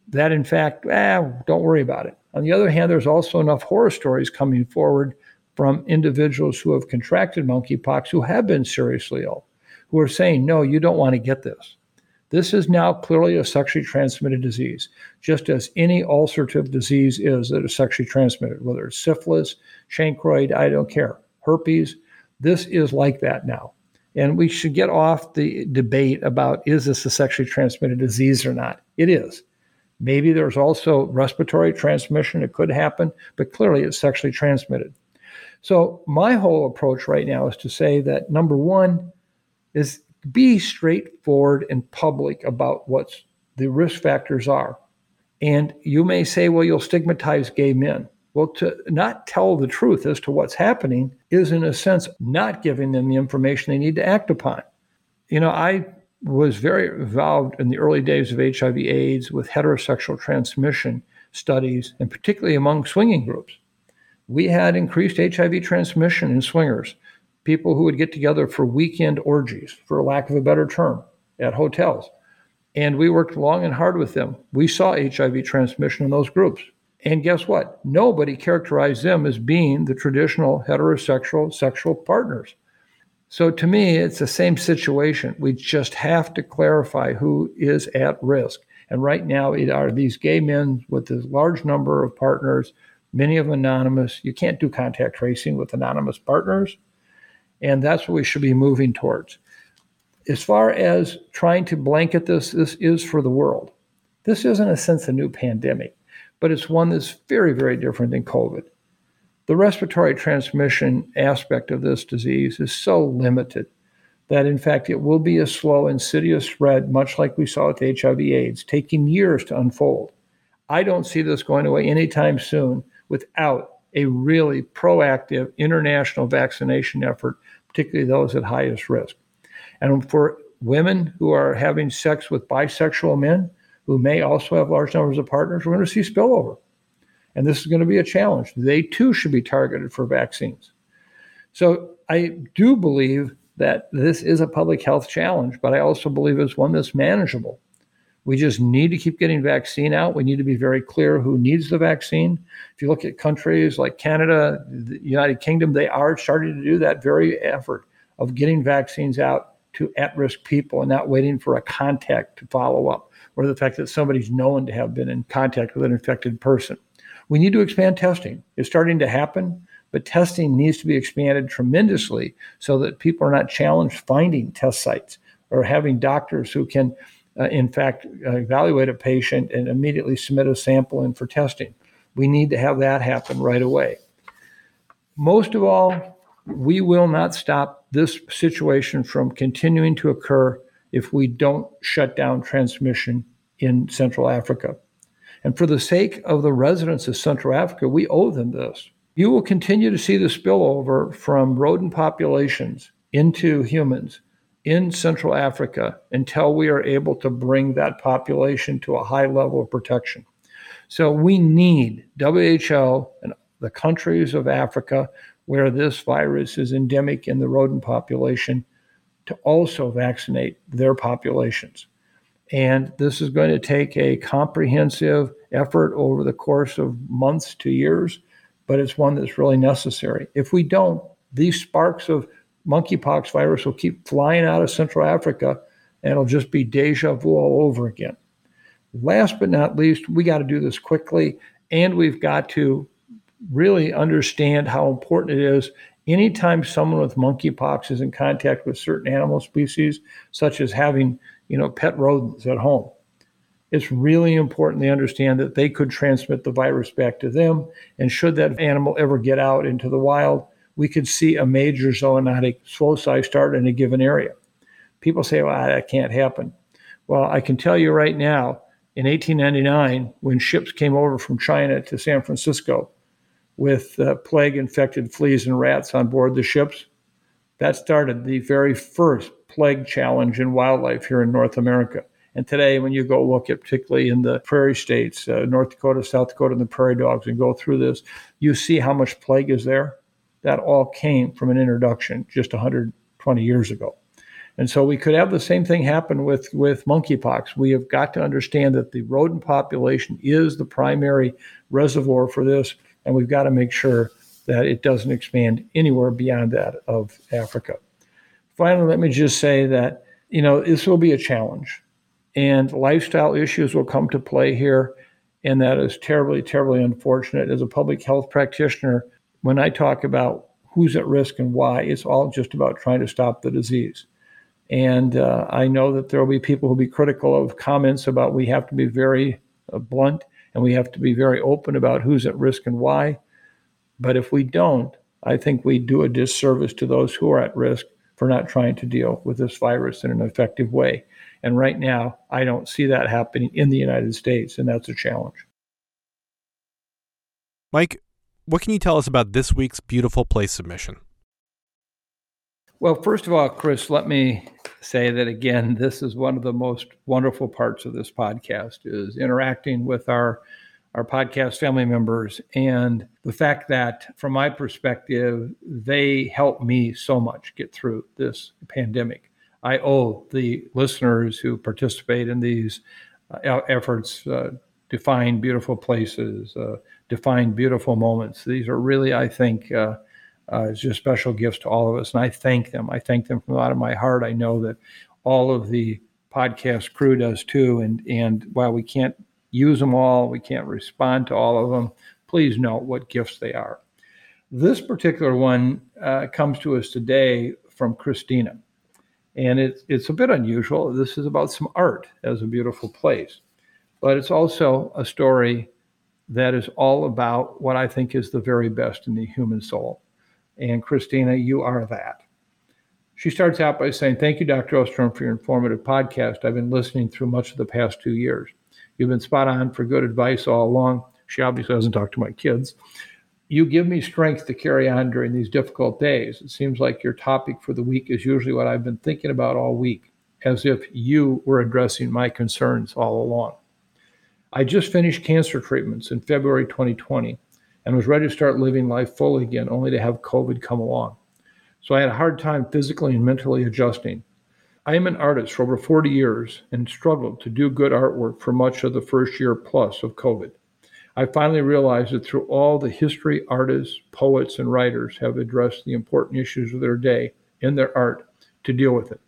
that in fact, ah, don't worry about it. On the other hand, there's also enough horror stories coming forward from individuals who have contracted monkeypox who have been seriously ill who are saying, no, you don't want to get this. This is now clearly a sexually transmitted disease, just as any ulcerative disease is that is sexually transmitted, whether it's syphilis, chancroid, I don't care, herpes. This is like that now. And we should get off the debate about is this a sexually transmitted disease or not? It is. Maybe there's also respiratory transmission. It could happen, but clearly it's sexually transmitted. So, my whole approach right now is to say that number one, is be straightforward and public about what the risk factors are. And you may say, well, you'll stigmatize gay men. Well, to not tell the truth as to what's happening is, in a sense, not giving them the information they need to act upon. You know, I was very involved in the early days of HIV AIDS with heterosexual transmission studies, and particularly among swinging groups. We had increased HIV transmission in swingers people who would get together for weekend orgies, for lack of a better term, at hotels. And we worked long and hard with them. We saw HIV transmission in those groups. And guess what? Nobody characterized them as being the traditional heterosexual sexual partners. So to me, it's the same situation. We just have to clarify who is at risk. And right now, it are these gay men with this large number of partners, many of them anonymous. You can't do contact tracing with anonymous partners. And that's what we should be moving towards. As far as trying to blanket this, this is for the world. This is, in a sense, a new pandemic, but it's one that's very, very different than COVID. The respiratory transmission aspect of this disease is so limited that, in fact, it will be a slow, insidious spread, much like we saw with HIV/AIDS, taking years to unfold. I don't see this going away anytime soon without a really proactive international vaccination effort particularly those at highest risk. And for women who are having sex with bisexual men who may also have large numbers of partners, we're going to see spillover. And this is going to be a challenge. They too should be targeted for vaccines. So I do believe that this is a public health challenge, but I also believe it's one that's manageable. We just need to keep getting vaccine out. We need to be very clear who needs the vaccine. If you look at countries like Canada, the United Kingdom, they are starting to do that very effort of getting vaccines out to at risk people and not waiting for a contact to follow up or the fact that somebody's known to have been in contact with an infected person. We need to expand testing. It's starting to happen, but testing needs to be expanded tremendously so that people are not challenged finding test sites or having doctors who can, uh, in fact, uh, evaluate a patient and immediately submit a sample in for testing. We need to have that happen right away. Most of all, we will not stop this situation from continuing to occur if we don't shut down transmission in Central Africa. And for the sake of the residents of Central Africa, we owe them this. You will continue to see the spillover from rodent populations into humans in Central Africa until we are able to bring that population to a high level of protection. So we need WHO and the countries of Africa where this virus is endemic in the rodent population to also vaccinate their populations. And this is going to take a comprehensive effort over the course of months to years, but it's one that's really necessary. If we don't, these sparks of monkeypox virus will keep flying out of Central Africa and it'll just be deja vu all over again. Last but not least, we got to do this quickly and we've got to really understand how important it is anytime someone with monkeypox is in contact with certain animal species, such as having, you know, pet rodents at home, it's really important they understand that they could transmit the virus back to them. And should that animal ever get out into the wild, we could see a major zoonotic foci start in a given area. People say, well, that can't happen. Well, I can tell you right now, in 1899, when ships came over from China to San Francisco, with uh, plague infected fleas and rats on board the ships. That started the very first plague challenge in wildlife here in North America. And today, when you go look at, particularly in the prairie states, uh, North Dakota, South Dakota, and the prairie dogs, and go through this, you see how much plague is there. That all came from an introduction just 120 years ago. And so we could have the same thing happen with, with monkeypox. We have got to understand that the rodent population is the primary reservoir for this and we've got to make sure that it doesn't expand anywhere beyond that of Africa. Finally, let me just say that you know this will be a challenge, and lifestyle issues will come to play here, and that is terribly, terribly unfortunate. As a public health practitioner, when I talk about who's at risk and why, it's all just about trying to stop the disease. And uh, I know that there will be people who will be critical of comments about we have to be very uh, blunt and we have to be very open about who's at risk and why. But if we don't, I think we do a disservice to those who are at risk for not trying to deal with this virus in an effective way. And right now, I don't see that happening in the United States, and that's a challenge. Mike, what can you tell us about this week's Beautiful Place submission? Well, first of all, Chris, let me say that again, this is one of the most wonderful parts of this podcast is interacting with our our podcast family members. And the fact that from my perspective they help me so much get through this pandemic. I owe the listeners who participate in these uh, efforts uh, to find beautiful places uh, to find beautiful moments. These are really i think uh, it's just special gifts to all of us. And I thank them. I thank them from the bottom of my heart. I know that all of the podcast crew does too. And, and while we can't use them all, we can't respond to all of them, please note what gifts they are. This particular one uh, comes to us today from Christina. And it's, it's a bit unusual. This is about some art as a beautiful place, but it's also a story that is all about what I think is the very best in the human soul. And Christina, you are that. She starts out by saying, Thank you, Dr. Osterholm, for your informative podcast. I've been listening through much of the past two years. You've been spot on for good advice all along. She obviously doesn't talk to my kids. You give me strength to carry on during these difficult days. It seems like your topic for the week is usually what I've been thinking about all week, as if you were addressing my concerns all along. I just finished cancer treatments in February 2020 and was ready to start living life fully again, only to have COVID come along. So I had a hard time physically and mentally adjusting. I am an artist for over 40 years and struggled to do good artwork for much of the first year plus of COVID. I finally realized that through all the history artists, poets, and writers have addressed the important issues of their day in their art to deal with it.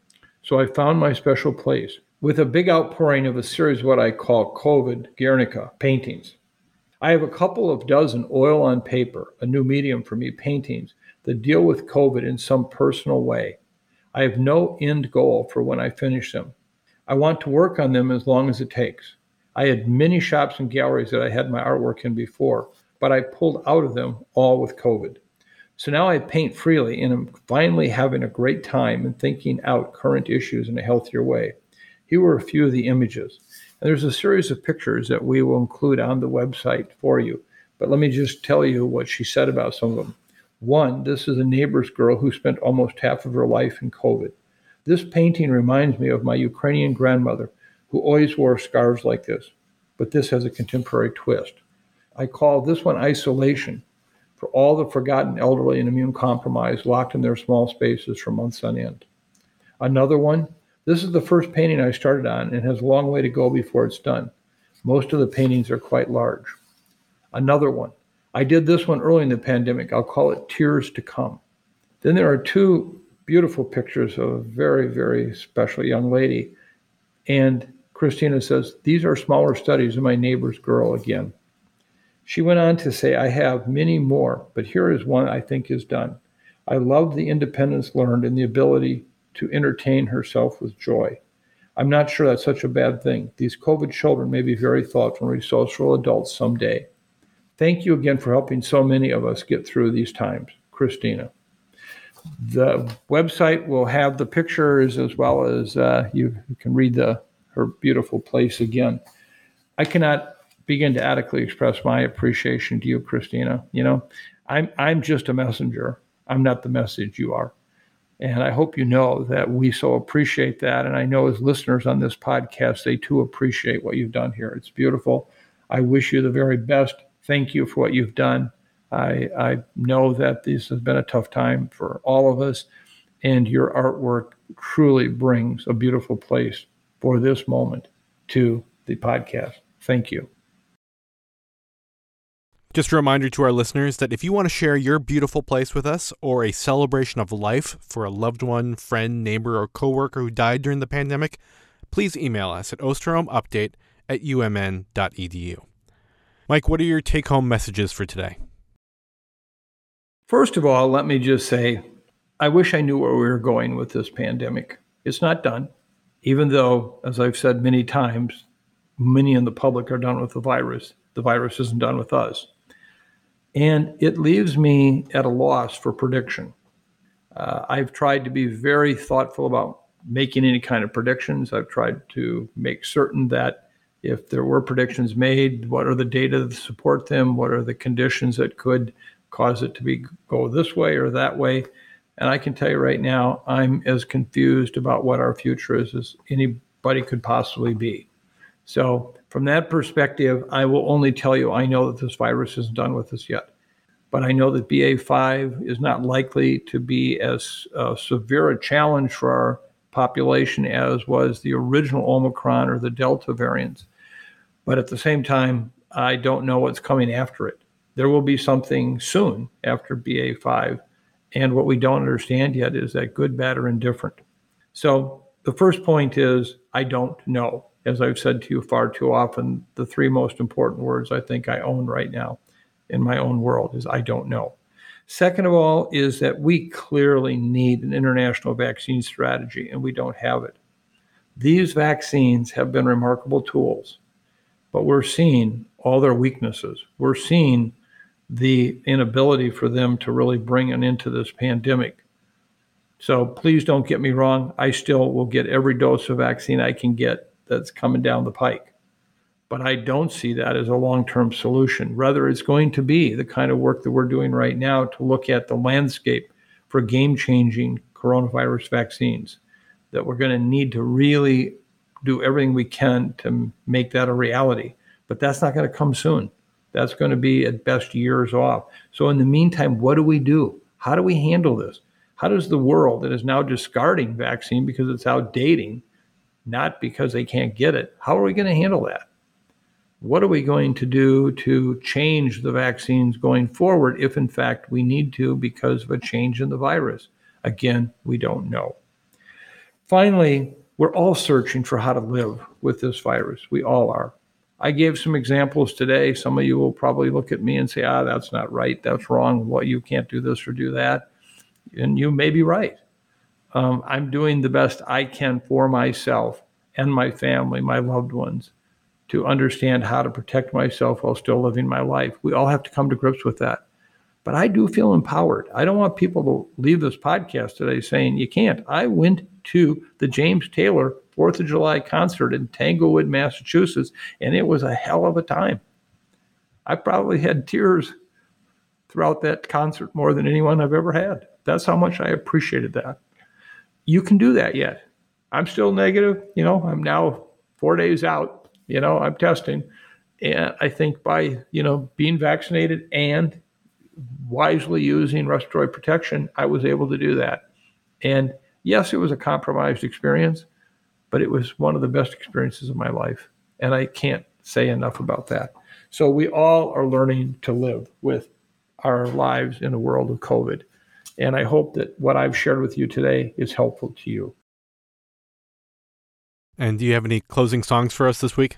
So I found my special place with a big outpouring of a series of what I call COVID Guernica paintings. I have a couple of dozen oil on paper, a new medium for me, paintings that deal with COVID in some personal way. I have no end goal for when I finish them. I want to work on them as long as it takes. I had many shops and galleries that I had my artwork in before, but I pulled out of them all with COVID. So now I paint freely and I'm finally having a great time and thinking out current issues in a healthier way. Here were a few of the images. And there's a series of pictures that we will include on the website for you. But let me just tell you what she said about some of them. One, this is a neighbor's girl who spent almost half of her life in COVID. This painting reminds me of my Ukrainian grandmother who always wore scarves like this, but this has a contemporary twist. I call this one isolation for all the forgotten elderly and immune compromised locked in their small spaces for months on end. Another one, this is the first painting I started on and has a long way to go before it's done. Most of the paintings are quite large. Another one, I did this one early in the pandemic. I'll call it Tears to Come. Then there are two beautiful pictures of a very, very special young lady. And Christina says, These are smaller studies of my neighbor's girl again. She went on to say, I have many more, but here is one I think is done. I love the independence learned and the ability to entertain herself with joy. I'm not sure that's such a bad thing. These COVID children may be very thoughtful and resourceful adults someday. Thank you again for helping so many of us get through these times, Christina. The website will have the pictures as well as uh, you, you can read the her beautiful place again. I cannot begin to adequately express my appreciation to you, Christina. You know, I'm I'm just a messenger. I'm not the message you are. And I hope you know that we so appreciate that. And I know as listeners on this podcast, they too appreciate what you've done here. It's beautiful. I wish you the very best thank you for what you've done. I, I know that this has been a tough time for all of us, and your artwork truly brings a beautiful place for this moment to the podcast. Thank you. Just a reminder to our listeners that if you want to share your beautiful place with us or a celebration of life for a loved one, friend, neighbor, or coworker who died during the pandemic, please email us at osterholmupdate at umn.edu. Mike, what are your take home messages for today? First of all, let me just say I wish I knew where we were going with this pandemic. It's not done, even though, as I've said many times, many in the public are done with the virus. The virus isn't done with us. And it leaves me at a loss for prediction. Uh, I've tried to be very thoughtful about making any kind of predictions. I've tried to make certain that if there were predictions made, what are the data that support them? What are the conditions that could cause it to be go this way or that way? And I can tell you right now, I'm as confused about what our future is as anybody could possibly be. So, from that perspective, I will only tell you I know that this virus isn't done with us yet. But I know that BA5 is not likely to be as uh, severe a challenge for our population as was the original Omicron or the Delta variants. But at the same time, I don't know what's coming after it. There will be something soon after BA5. And what we don't understand yet is that good, bad, or indifferent. So the first point is I don't know. As I've said to you far too often, the three most important words I think I own right now in my own world is I don't know. Second of all, is that we clearly need an international vaccine strategy, and we don't have it. These vaccines have been remarkable tools but we're seeing all their weaknesses. We're seeing the inability for them to really bring an end to this pandemic. So please don't get me wrong. I still will get every dose of vaccine I can get that's coming down the pike. But I don't see that as a long term solution. Rather, it's going to be the kind of work that we're doing right now to look at the landscape for game changing coronavirus vaccines that we're going to need to really do everything we can to make that a reality. But that's not going to come soon. That's going to be at best years off. So, in the meantime, what do we do? How do we handle this? How does the world that is now discarding vaccine because it's outdating, not because they can't get it, how are we going to handle that? What are we going to do to change the vaccines going forward if, in fact, we need to because of a change in the virus? Again, we don't know. Finally, we're all searching for how to live with this virus. We all are. I gave some examples today. Some of you will probably look at me and say, ah, that's not right. That's wrong. Well, you can't do this or do that. And you may be right. Um, I'm doing the best I can for myself and my family, my loved ones, to understand how to protect myself while still living my life. We all have to come to grips with that. But I do feel empowered. I don't want people to leave this podcast today saying, you can't. I went to the James Taylor Fourth of July concert in Tanglewood, Massachusetts, and it was a hell of a time. I probably had tears throughout that concert more than anyone I've ever had. That's how much I appreciated that. You can do that yet. I'm still negative. You know, I'm now four days out. You know, I'm testing. And I think by, you know, being vaccinated and wisely using respiratory protection, I was able to do that. And yes, it was a compromised experience, but it was one of the best experiences of my life. And I can't say enough about that. So we all are learning to live with our lives in a world of COVID. And I hope that what I've shared with you today is helpful to you. And do you have any closing songs for us this week?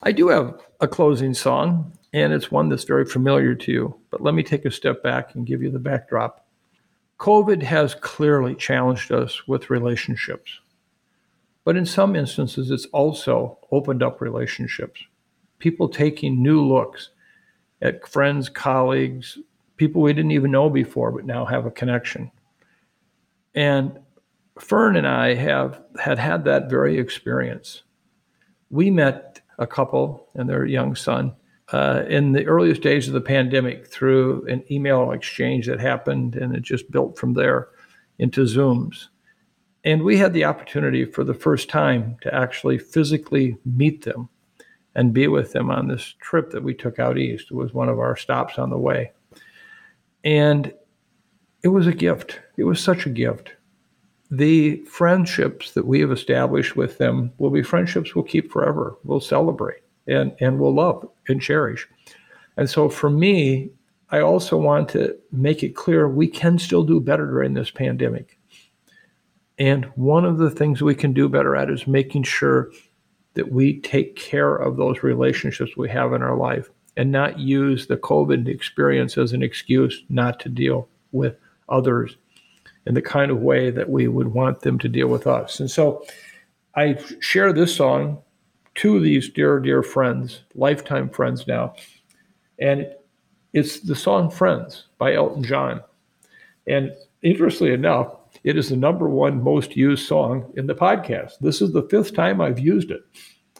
I do have a closing song, and it's one that's very familiar to you. But let me take a step back and give you the backdrop. COVID has clearly challenged us with relationships. But in some instances, it's also opened up relationships. People taking new looks at friends, colleagues, people we didn't even know before, but now have a connection. And Fern and I have had had that very experience. We met a couple and their young son uh, in the earliest days of the pandemic through an email exchange that happened, and it just built from there into Zooms. And we had the opportunity for the first time to actually physically meet them and be with them on this trip that we took out east. It was one of our stops on the way. And it was a gift. It was such a gift. The friendships that we have established with them will be friendships we'll keep forever. We'll celebrate and, and we'll love and cherish. And so for me, I also want to make it clear we can still do better during this pandemic. And one of the things we can do better at is making sure that we take care of those relationships we have in our life and not use the COVID experience as an excuse not to deal with others in the kind of way that we would want them to deal with us. And so I share this song to these dear, dear friends, lifetime friends now. And it's the song Friends by Elton John. And interestingly enough, it is the number one most used song in the podcast. This is the fifth time I've used it.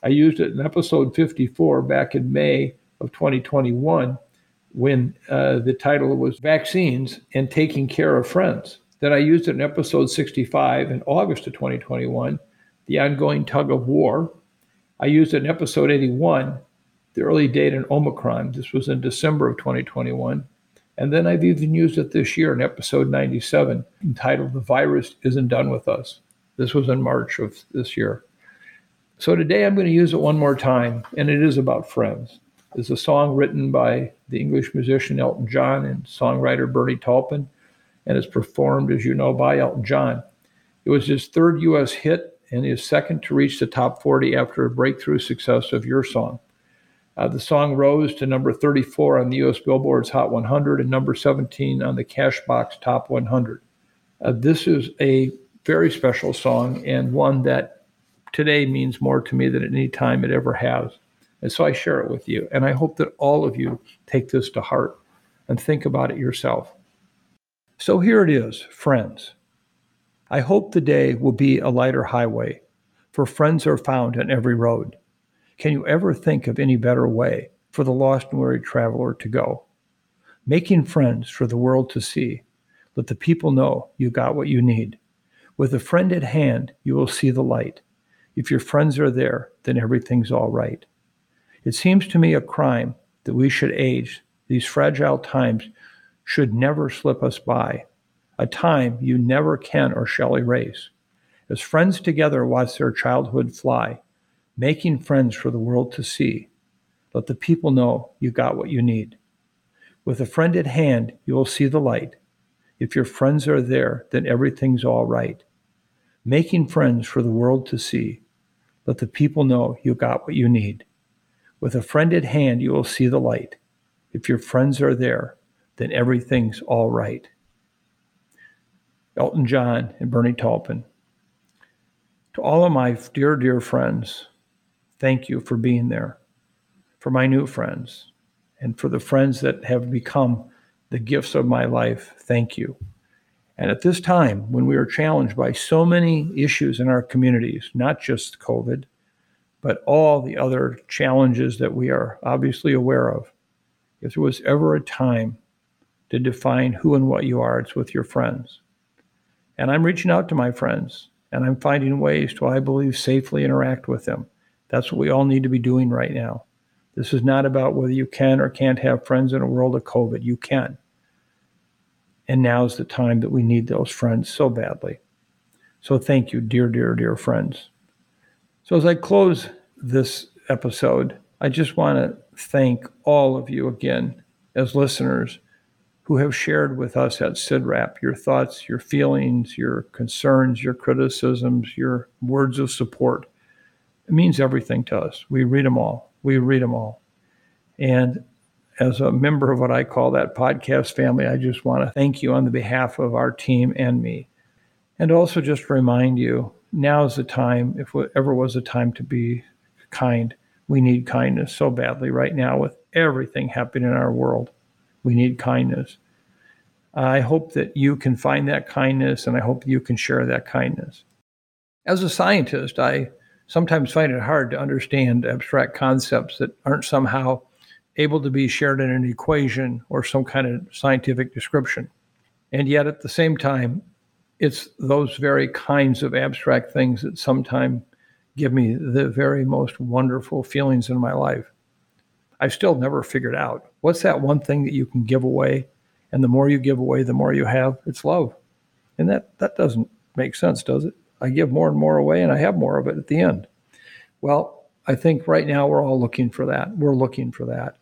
I used it in episode 54 back in May of 2021 when uh, the title was Vaccines and Taking Care of Friends. Then I used it in episode 65 in August of 2021, The Ongoing Tug of War, I used it in episode 81, the early date in Omicron. This was in December of 2021. And then I've even used it this year in episode 97, entitled The Virus Isn't Done With Us. This was in March of this year. So today I'm going to use it one more time, and it is about friends. It's a song written by the English musician Elton John and songwriter Bernie Taupin, and it's performed, as you know, by Elton John. It was his third U.S. hit and his second to reach the top 40 after a breakthrough success of Your Song. Uh, the song rose to number 34 on the US Billboard's Hot 100 and number 17 on the Cashbox Top 100. Uh, this is a very special song and one that today means more to me than at any time it ever has. And so I share it with you. And I hope that all of you take this to heart and think about it yourself. So here it is, friends. I hope the day will be a lighter highway, for friends are found on every road. Can you ever think of any better way for the lost and weary traveler to go? Making friends for the world to see. Let the people know you got what you need. With a friend at hand, you will see the light. If your friends are there, then everything's all right. It seems to me a crime that we should age these fragile times should never slip us by, a time you never can or shall erase. As friends together watch their childhood fly, making friends for the world to see, let the people know you got what you need. With a friend at hand, you will see the light. If your friends are there, then everything's all right. Making friends for the world to see, let the people know you got what you need. With a friend at hand, you will see the light. If your friends are there, then everything's all right. Elton John and Bernie Taupin. To all of my dear, dear friends, thank you for being there. For my new friends, and for the friends that have become the gifts of my life, thank you. And at this time, when we are challenged by so many issues in our communities, not just COVID, but all the other challenges that we are obviously aware of, if there was ever a time to define who and what you are, it's with your friends. And I'm reaching out to my friends and I'm finding ways to, I believe, safely interact with them. That's what we all need to be doing right now. This is not about whether you can or can't have friends in a world of COVID. You can. And now's the time that we need those friends so badly. So thank you, dear, dear, dear friends. So as I close this episode, I just want to thank all of you again as listeners who have shared with us at CIDRAP your thoughts, your feelings, your concerns, your criticisms, your words of support. It means everything to us. We read them all. We read them all. And as a member of what I call that podcast family, I just want to thank you on the behalf of our team and me. And also just remind you now is the time, if ever was a time to be kind, we need kindness so badly right now with everything happening in our world. We need kindness. I hope that you can find that kindness and I hope you can share that kindness. As a scientist, I sometimes find it hard to understand abstract concepts that aren't somehow able to be shared in an equation or some kind of scientific description. And yet, at the same time, it's those very kinds of abstract things that sometimes give me the very most wonderful feelings in my life. I've still never figured out what's that one thing that you can give away, and the more you give away, the more you have. It's love, and that that doesn't make sense, does it? I give more and more away, and I have more of it at the end. Well, I think right now we're all looking for that. We're looking for that,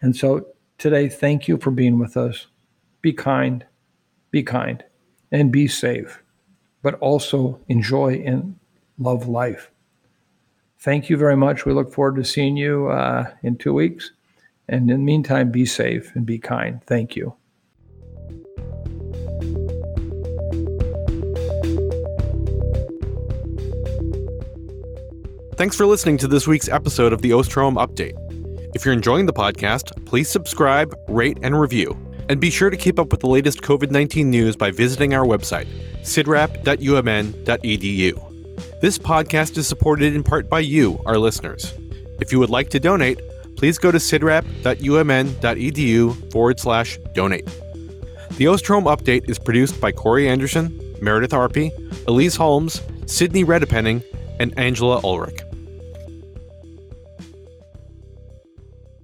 and so today, thank you for being with us. Be kind, be kind, and be safe, but also enjoy and love life thank you very much. We look forward to seeing you uh, in two weeks. And in the meantime, be safe and be kind. Thank you. Thanks for listening to this week's episode of the Osterholm Update. If you're enjoying the podcast, please subscribe, rate, and review. And be sure to keep up with the latest COVID 19 news by visiting our website, cidrap.umn.edu. This podcast is supported in part by you, our listeners. If you would like to donate, please go to cidrap.umn.edu forward slash donate. The Osterholm Update is produced by Corey Anderson, Meredith Arpey, Elise Holmes, Sydney Redepenning, and Angela Ulrich.